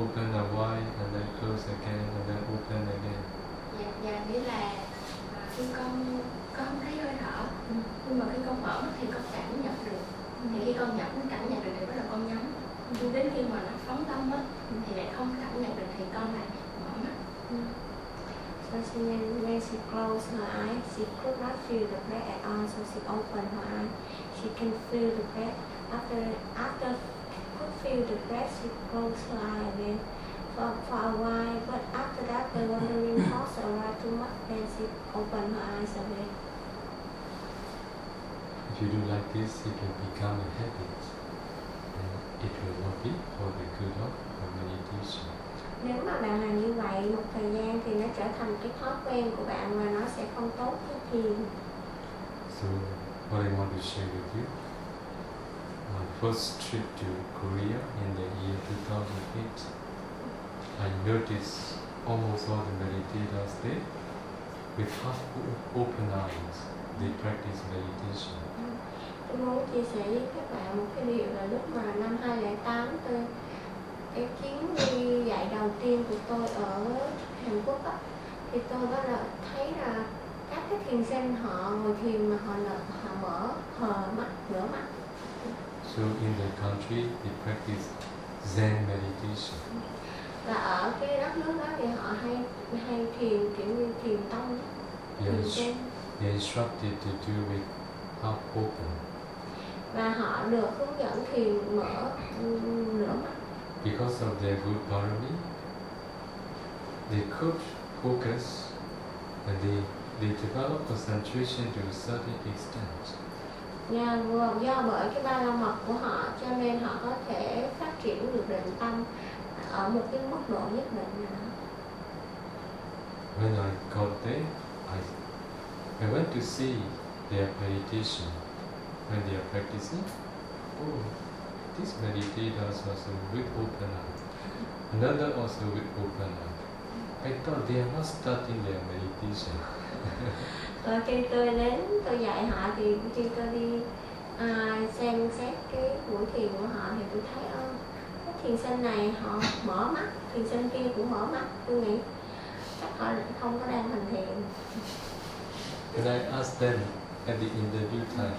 S2: Open a while and then close again and then open again.
S7: dạ, dạ nghĩa là à, khi con con không thấy hơi thở. Nhưng mà khi con mở mắt thì con cảm nhận được. Thì khi con nhận cảm nhận được thì bắt đầu con nhắm. Nhưng đến khi mà nó phóng tâm á thì lại không cảm nhận được thì con lại mở mắt.
S1: So she when, she closed her eyes, she could not feel the breath at all. So she opened her eye. She can feel the breath. After after could feel the breath, she closed her eye again for, for a while. But after that, the wandering thoughts arrived too much. Then she opened her eyes again.
S2: If you do like this, it will become a habit. And it will not be for the good of meditation.
S1: Nếu mà bạn làm như vậy một thời gian thì nó trở thành cái thói quen của bạn và nó sẽ không tốt cho thiền.
S2: So, what I want to share with you, my first trip to Korea in the year 2008, I noticed almost all the meditators there, with half open eyes, they practice meditation.
S1: tôi muốn chia sẻ với các bạn một cái điều là lúc mà năm 2008 tôi cái chuyến đi dạy đầu tiên của tôi ở Hàn Quốc á, thì tôi bắt đầu thấy là các cái thiền sinh họ ngồi thiền mà họ lợi họ hờ mắt nửa mắt
S2: So in the country, they practice Zen meditation.
S1: và ở cái đất nước đó thì họ hay hay thiền kiểu như thiền tông
S2: They are, they instructed to do with half open
S1: và họ được hướng dẫn thiền mở nửa mắt
S2: because of their good parami. They could focus and they, they develop concentration to a certain extent.
S1: Nha, do, do bởi cái ba la mật của họ cho nên họ có thể phát triển được định tâm ở một cái mức độ nhất định nào.
S2: When I got there, I, I went to see their meditation. When they are practicing, oh, this meditator is also with open eye. Another also with open eye. I thought they are not starting their meditation.
S1: Và khi tôi đến tôi dạy họ thì khi tôi đi à, xem xét cái buổi thiền của họ thì tôi thấy ơ cái thiền sinh này họ mở mắt thiền sinh kia cũng mở mắt tôi nghĩ chắc họ không có đang hành thiền
S2: And I asked them at the interview time,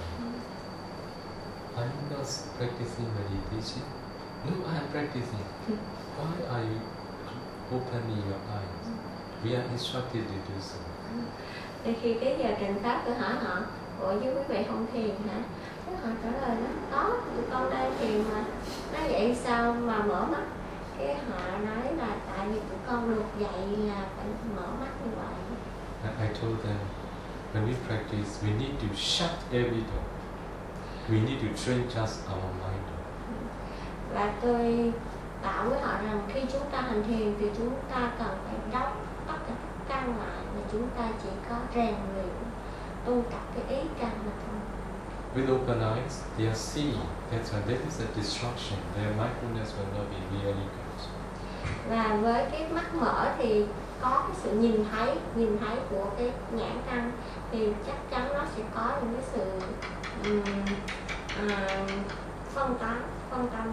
S2: are you not practicing meditation? No, I am practicing. Why are you opening your eyes? We are instructed to do so.
S1: Thì khi cái giờ trình pháp tôi hỏi họ ủa chứ quý vị không thiền hả cái họ trả lời đó có tụi con đang thiền mà nói vậy sao mà mở mắt cái họ nói là tại vì tụi con được dạy là phải mở mắt như vậy
S2: I told them, when we practice, we need to shut every door. We need to train just our mind.
S1: và tôi bảo với họ rằng khi chúng ta hành thiền thì chúng ta cần phải đóng tất cả các căn lại và chúng ta chỉ có rèn luyện tu tập cái ý căn mà thôi
S2: With open eyes, they are seeing. That's why there is a distraction. Their mindfulness will not be really good.
S1: và với cái mắt mở thì có cái sự nhìn thấy nhìn thấy của cái nhãn căn thì chắc chắn nó sẽ có những cái sự ừm, à, phân tán phân tâm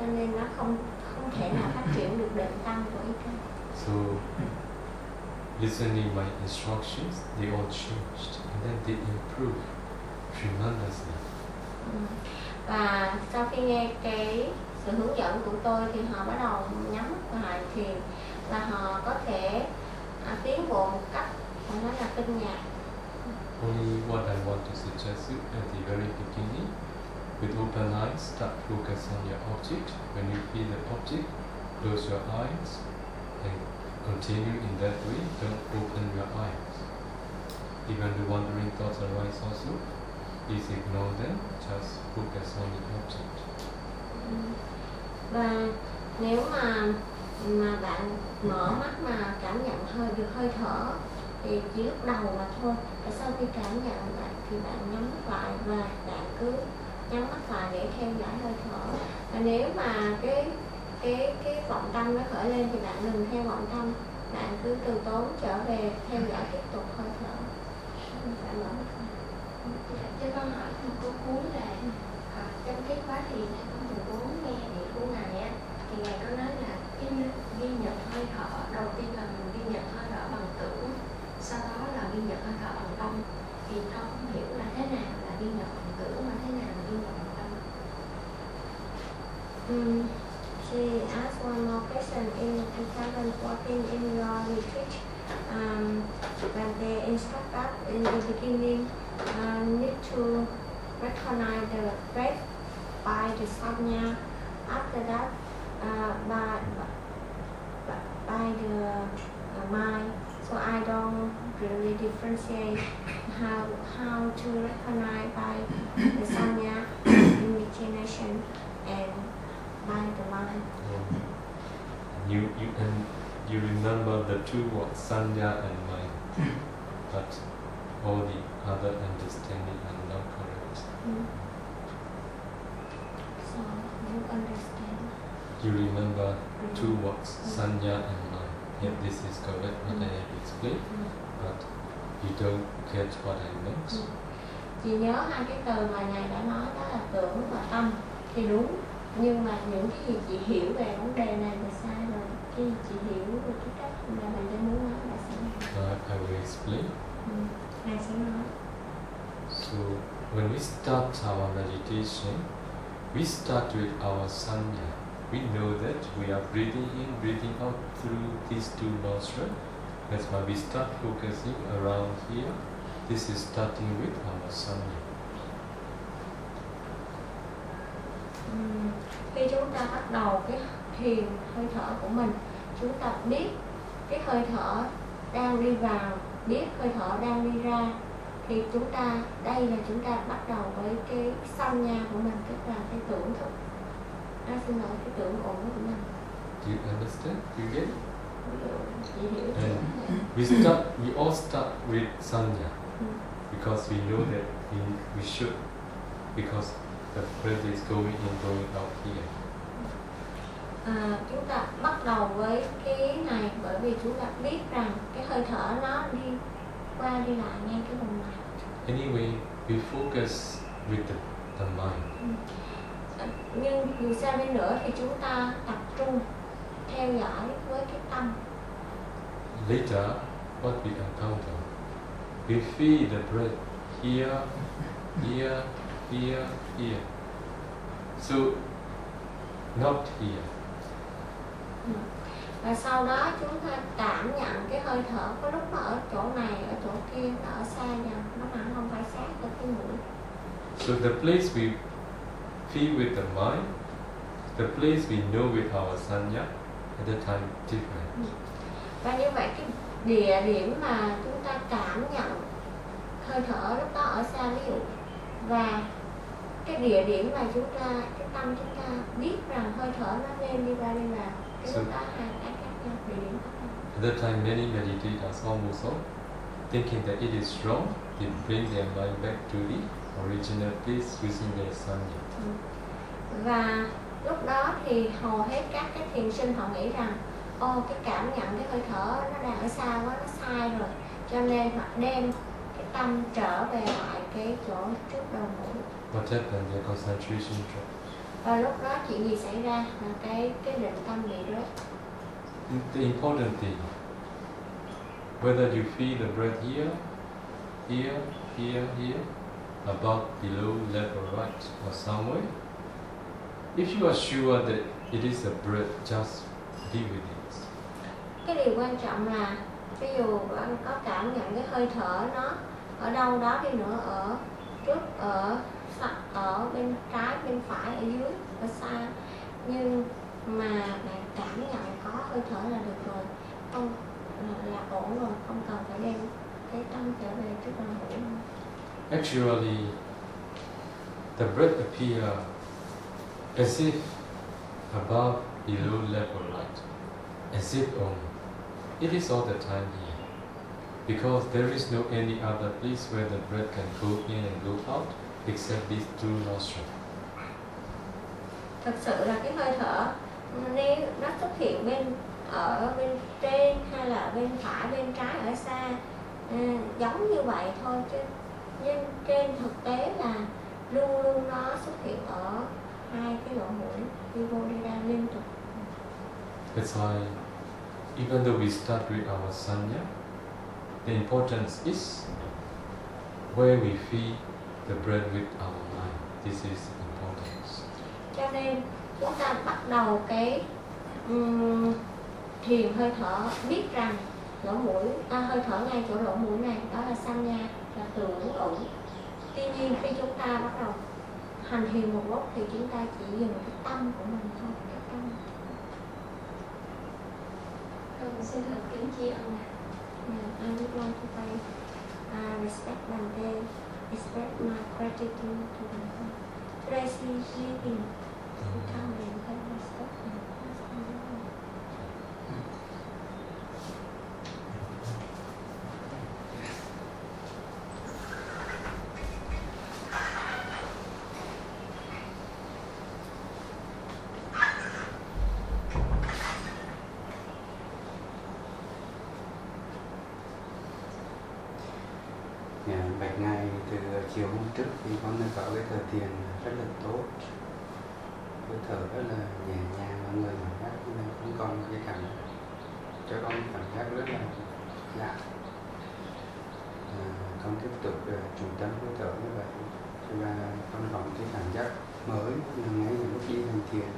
S1: cho nên nó không không thể nào phát triển được định tâm của ý căn
S2: So, listening my instructions, they all changed. And then they improved tremendously.
S1: Ừ. và sau khi nghe cái sự hướng dẫn của tôi thì họ bắt đầu nhắm mắt lại thiền và họ có thể à, tiến bộ một cách phải nói là kinh ngạc
S2: Only what I want to suggest you at the very beginning, with open eyes, start focus on your object. When you feel the object, close your eyes and continue in that way. Don't open your eyes. Even the wandering thoughts arise also, please ignore them. Just focus on the object.
S1: Và nếu mà mà bạn mở mắt mà cảm nhận hơi được hơi thở thì chỉ lúc đầu mà thôi và sau khi cảm nhận lại thì bạn nhắm mắt lại và bạn cứ nhắm mắt lại để theo dõi hơi thở và nếu mà cái cái cái vọng tâm nó khởi lên thì bạn đừng theo vọng tâm. Bạn cứ từ tốn trở về theo dõi tiếp tục hơi thở. Bạn mở
S7: cho con hỏi một câu cuối là à, trong cái khóa thiền này con mình muốn nghe niệm của ngài á thì ngài có nói là cái ghi nhận hơi thở đầu tiên là mình ghi nhận hơi thở bằng tưởng sau đó là ghi nhận hơi thở bằng tâm. Thì con không hiểu là thế nào là ghi nhận bằng tưởng và thế nào là ghi nhận bằng tâm?
S1: Um, asked one more question. In 2014, in your retreat, um, when they instruct us in the beginning, uh, need to recognize the breath by the sanya. After that, uh, by, by, the uh, mind. So I don't really differentiate how how to recognize by the sanya imagination and by the mind.
S2: You you and you remember the two words sanya and mind, hmm. but all the other understanding are not correct.
S1: Mm. So you understand.
S2: You remember hmm. two words, hmm. sanya and mind. Yeah, this is correct what I have explained,
S1: Mm.
S2: but you don't get what I meant?
S1: Chị nhớ hai cái từ mà ngài đã nói đó là tưởng và tâm thì đúng nhưng mà những cái gì chị hiểu về vấn đề này là sai rồi cái gì chị hiểu về cái cách mà bạn đang muốn nói là sai
S2: Uh, I will explain.
S1: ừ. ngài sẽ nói
S2: So when we start our meditation, we start with our sanya. We know that we are breathing in, breathing out through these two nostrils. That's why we start focusing around here. This is starting with our sanya.
S1: Khi chúng ta bắt đầu cái thiền hơi thở của mình chúng ta biết cái hơi thở đang đi vào biết hơi thở đang đi ra thì chúng ta đây là chúng ta bắt đầu với cái sanh nha của mình tức là cái tưởng thức à, xin lỗi cái tưởng ổn của mình
S2: Do you understand? You get it? And we start. We all start with sanya
S1: Ừ.
S2: because we know that we, we should because the breath is going in, going out here.
S1: à, chúng ta bắt đầu với cái này bởi vì chúng ta biết rằng cái hơi thở nó đi qua đi lại ngay cái vùng này
S2: Anyway, we focus with the, the mind.
S1: À, nhưng dù sao đi nữa thì chúng ta tập trung theo dõi với cái tâm
S2: Later, what we encounter, we feel the breath here, here, here, here. So, not here.
S1: và sau đó chúng ta cảm nhận cái hơi thở có lúc nó ở chỗ này ở chỗ kia nó ở xa dần nó hẳn không phải sát với cái mũi
S2: So the place we feel with the mind, the place we know with our sanya, at that time different.
S1: và như vậy cái địa điểm mà chúng ta cảm nhận hơi thở lúc đó ở xa ví dụ và cái địa điểm mà chúng ta cái tâm chúng ta biết rằng hơi thở nó nên đi qua đi vào cái lúc đó hai cái khác nhau địa điểm khác nhau.
S2: At that time, many meditators almost all thinking that it is wrong, they bring their mind back to the original place using their sanya.
S1: và lúc đó thì hầu hết các cái thiền sinh họ nghĩ rằng ô cái cảm nhận cái hơi thở nó đang ở xa quá nó sai rồi. Cho nên họ đem cái tâm trở về lại cái chỗ trước đầu mũi
S2: What happened? Their concentration dropped.
S1: và lúc đó chuyện gì xảy ra là cái cái định tâm bị rớt
S2: The important thing, whether you feel the breath here, here, here, here, above, below, left or right, or somewhere, if you are sure that it is a breath, just be with it.
S1: cái điều quan trọng là ví dụ bạn có cảm nhận cái hơi thở nó ở đâu đó đi nữa ở trước ở ở bên trái bên phải ở dưới ở xa nhưng mà bạn cảm nhận có hơi thở là được rồi không là, ổn rồi không cần phải đem cái tâm trở về trước là mũi nữa.
S2: Actually, the breath appear as if above, below, left or right, as if only. It is all the time here, because there is no any other place where the breath can go in and go out except these two nostrils.
S1: thật sự là cái hơi thở nếu nó xuất hiện bên ở bên trên hay là bên phải bên trái ở xa ừ, giống như vậy thôi chứ nhưng trên thực tế là luôn luôn nó xuất hiện ở hai cái lỗ mũi đi vô đi ra liên tục
S2: That's why, even though we start with our sanya, the importance is where we feel the breath with our mind. This is importance.
S1: cho nên chúng ta bắt đầu cái um, thiền hơi thở biết rằng lỗ mũi à, hơi thở ngay chỗ lỗ mũi này đó là sanya là tưởng ổn tuy nhiên khi chúng ta bắt đầu hành thiền một lúc thì chúng ta chỉ dùng cái tâm của mình thôi cái tâm
S7: Con xin thật kính tri ân ngài.
S1: Yeah, I would like to pay uh, respect Bante, express my gratitude to Bante. Today she living, she come and
S5: trước thì con đã có cái thở thiền rất là tốt. Hơi thở rất là nhẹ nhàng mọi người cảm giác như là cũng còn cái cảm cho con cảm giác rất là lạ. À, con tiếp tục à, uh, chủ tâm hơi thở như vậy. Và con có cái cảm giác mới là ngay lúc đi hành thiền.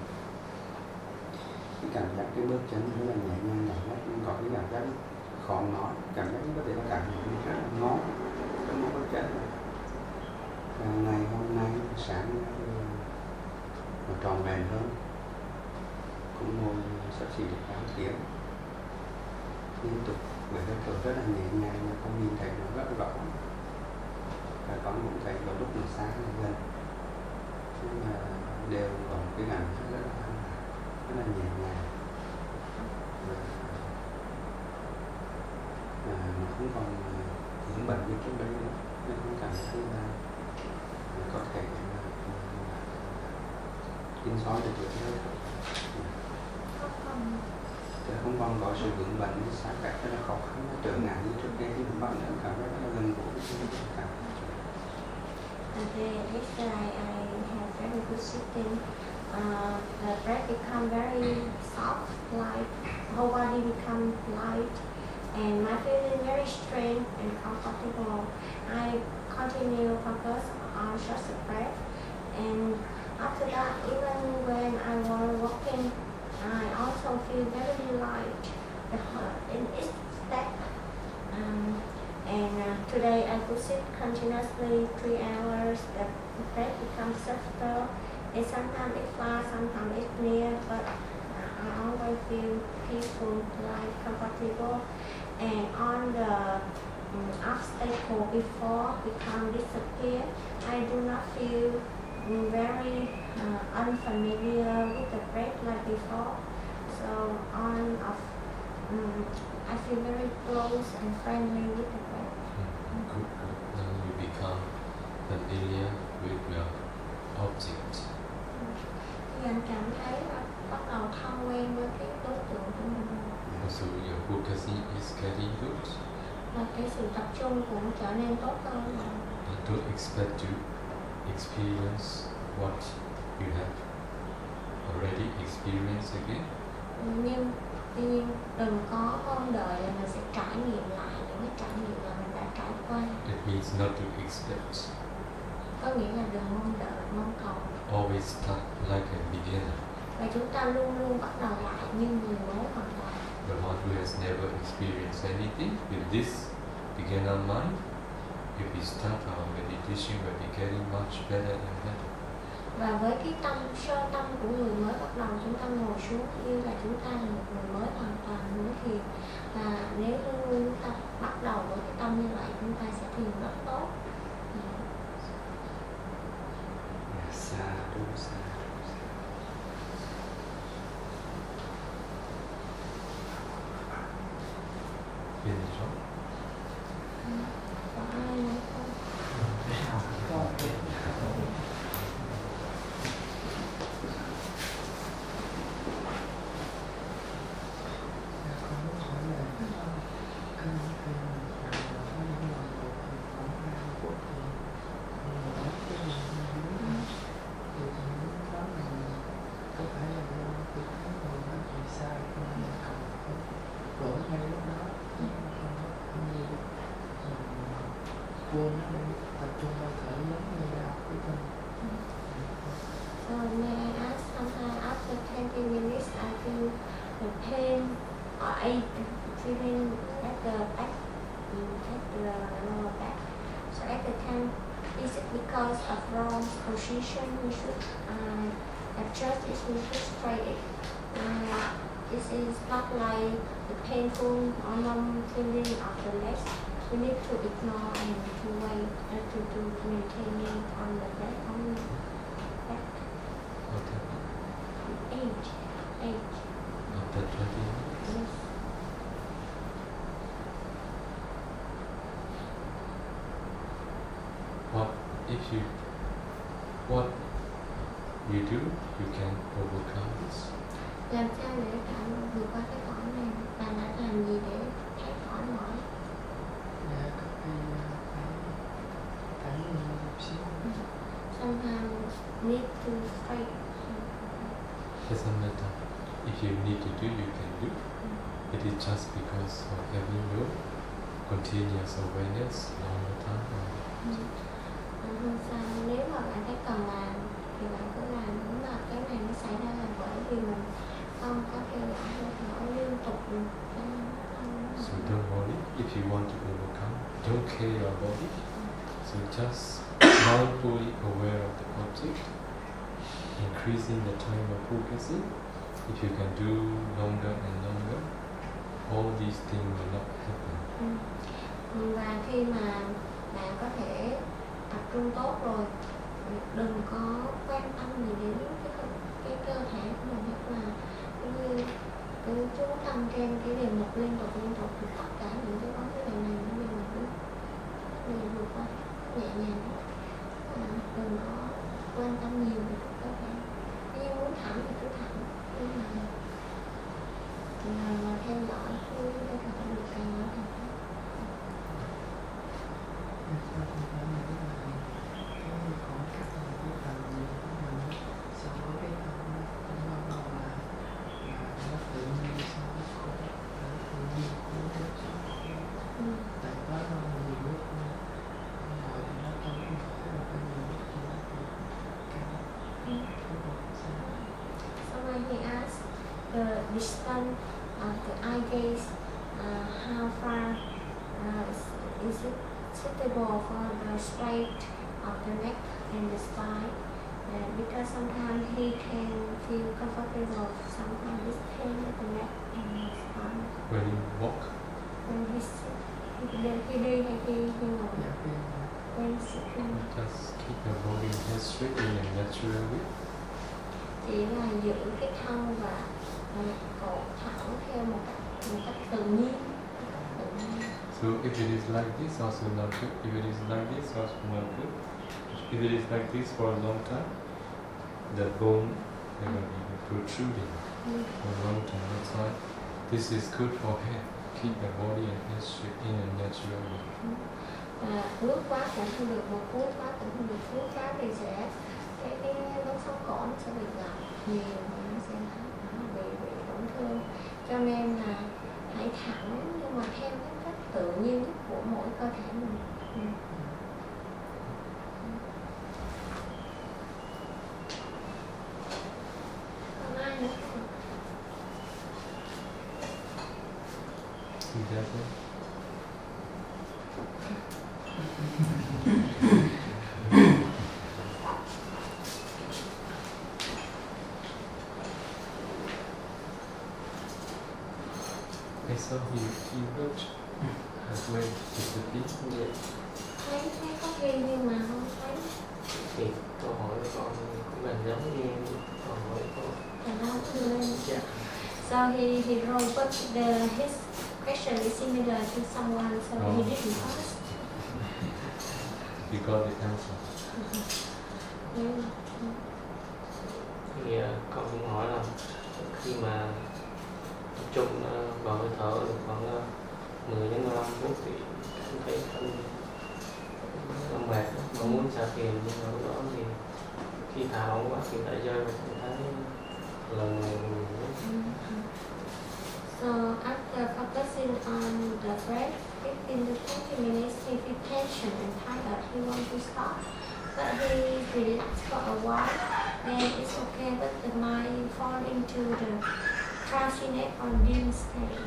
S5: Cái cảm giác cái bước chân rất là nhẹ nhàng cảm giác có cái cảm giác khó nói cảm giác có thể là cảm giác rất là ngon trong một bước chân ngày hôm nay sáng ừ, nó tròn vẹn hơn. Cũng ngồi sắp xỉ được 8 tiếng. Liên tục bởi hơi thở rất là nhẹ nhàng mà con nhìn thấy nó rất rõ và con cũng thấy vào lúc nó sáng là gần. Nhưng mà đều có một cái cảm giác rất là rất là nhẹ nhàng. Và, à, nó không còn à, những bệnh như trước đây nữa. Nên không cảm thấy là có thể kinh soi được được hơi thở Thì không còn có sự vướng bận sáng xa cách rất là khó khăn trở ngại như trước đây thì mình bạn nữa cảm giác rất là gần gũi với nhau.
S1: Okay, then yesterday I have very good sitting. Uh, the breath become very soft, light. Whole body become light, and my feeling very strength and comfortable. I continue focus the breath, and after that, even when I was walking, I also feel very light. In each step. Um, and uh, today I could sit continuously three hours. The breath becomes softer. And sometimes it's far, sometimes it's near, but I always feel peaceful, light, comfortable. And on the obstacle before become disappear, I do not feel very uh, unfamiliar with the breath like before. So on of um, I feel very close and friendly with the breath.
S2: Good, good. Now you become familiar with your object.
S1: Thì anh cảm thấy là bắt đầu thân quen với cái đối tượng của mình
S2: So your focusing is getting good.
S1: Và cái sự tập trung cũng trở nên tốt hơn.
S2: But don't expect to experience what you have already experienced again.
S1: Nhưng tuy nhiên đừng có mong đợi là mình sẽ trải nghiệm lại những cái trải nghiệm mà mình đã trải qua.
S2: It means not to expect.
S1: Có nghĩa là đừng mong đợi, mong cầu.
S2: Always start like a beginner.
S1: Và chúng ta luôn luôn bắt đầu lại như người mới hoàn toàn.
S2: The one who has never experienced anything with this beginner mind, if we start our meditation, we'll be getting much better and better.
S1: Và với cái tâm sơ tâm của người mới bắt đầu chúng ta ngồi xuống như là chúng ta là một người mới hoàn toàn mới thiền và nếu luôn chúng ta bắt đầu với cái tâm như vậy chúng ta sẽ thiền rất tốt. Ache feeling at the back, mm, at the lower back. So at the time, is it because of wrong position we should uh, adjust it, we should straight it? Uh, this is not like the painful or numb feeling of the legs. We need to ignore and to wait uh, to, to maintain on the back only.
S2: The
S1: uh, how far uh, is, is it suitable for the straight of the neck and the spine? Uh, because sometimes he can feel comfortable, sometimes this pain at the neck and the spine.
S2: When you walk,
S1: When he sit, he, he khi khi ngồi,
S5: dạ khi
S1: when sitting,
S2: just keep your body head straight in a natural way.
S1: chỉ là giữ cái thân và cổ thẳng theo một cách
S2: So if it is like this, also not good. If it is like this, also not good. If it is like this for a long time, the bone they will be protruding for a long time. That's why this is good for head. Keep the body and head straight in a natural way.
S1: à, ướt quá cũng không được một phút quá cũng không được phút quá thì sẽ cái cái đốt sống cổ nó sẽ bị gập nhiều nó sẽ bị bị tổn thương cho nên là hãy thẳng nhưng mà theo cái cách tự nhiên nhất của mỗi cơ thể mình ừ. còn ai nữa không?
S2: Exactly. I saw he, he wrote halfway disappear.
S4: Dạ.
S1: thấy thấy có ghi nhưng mà không thấy
S4: thì câu hỏi của con cũng gần giống như câu hỏi của
S1: là đâu chưa lên
S4: dạ
S1: So he, he the, his question is similar to someone, so he
S2: Oh.
S1: didn't ask.
S2: He got the answer.
S1: Mm.
S4: thì ờ, con cũng hỏi là khi mà tập trung ờ, vào hơi thở được khoảng ờ, 10 đến 15 phút thì cảm thấy thân nó mệt mà muốn xả thiền nhưng mà lúc đó thì khi thả lỏng quá thì lại rơi vào trạng thái lần này
S1: So after focusing on the breath, 15 the 20 minutes, he feel tension and tired. He wants to stop, but he relaxed for a while. Then it's okay, but the mind fall into the trance or dim state.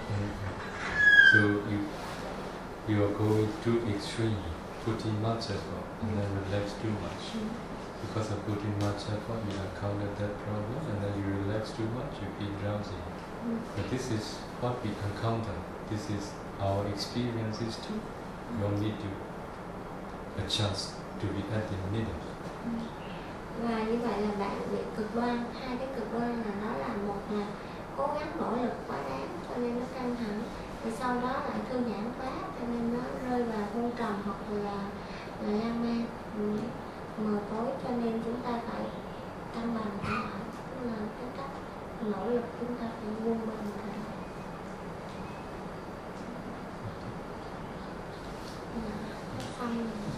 S2: So you you are going too extreme, putting much effort and then relax too much. Mm-hmm. Because of putting much effort, you encounter that problem, and then you relax too much, you feel drowsy. But this is what we encounter. This is our experiences too. We all need to adjust to be at the middle.
S1: và như vậy là bạn bị cực đoan hai cái cực đoan là nó là một là cố gắng nỗ lực quá đáng, cho nên nó căng thẳng thì sau đó lại thư giãn quá, cho nên nó rơi vào hôn trầm hoặc là là lan man ừ. mờ tối, cho nên chúng ta phải cân bằng lại Tức là cái cách nỗ lực chúng ta phải buông bằng lại xong rồi.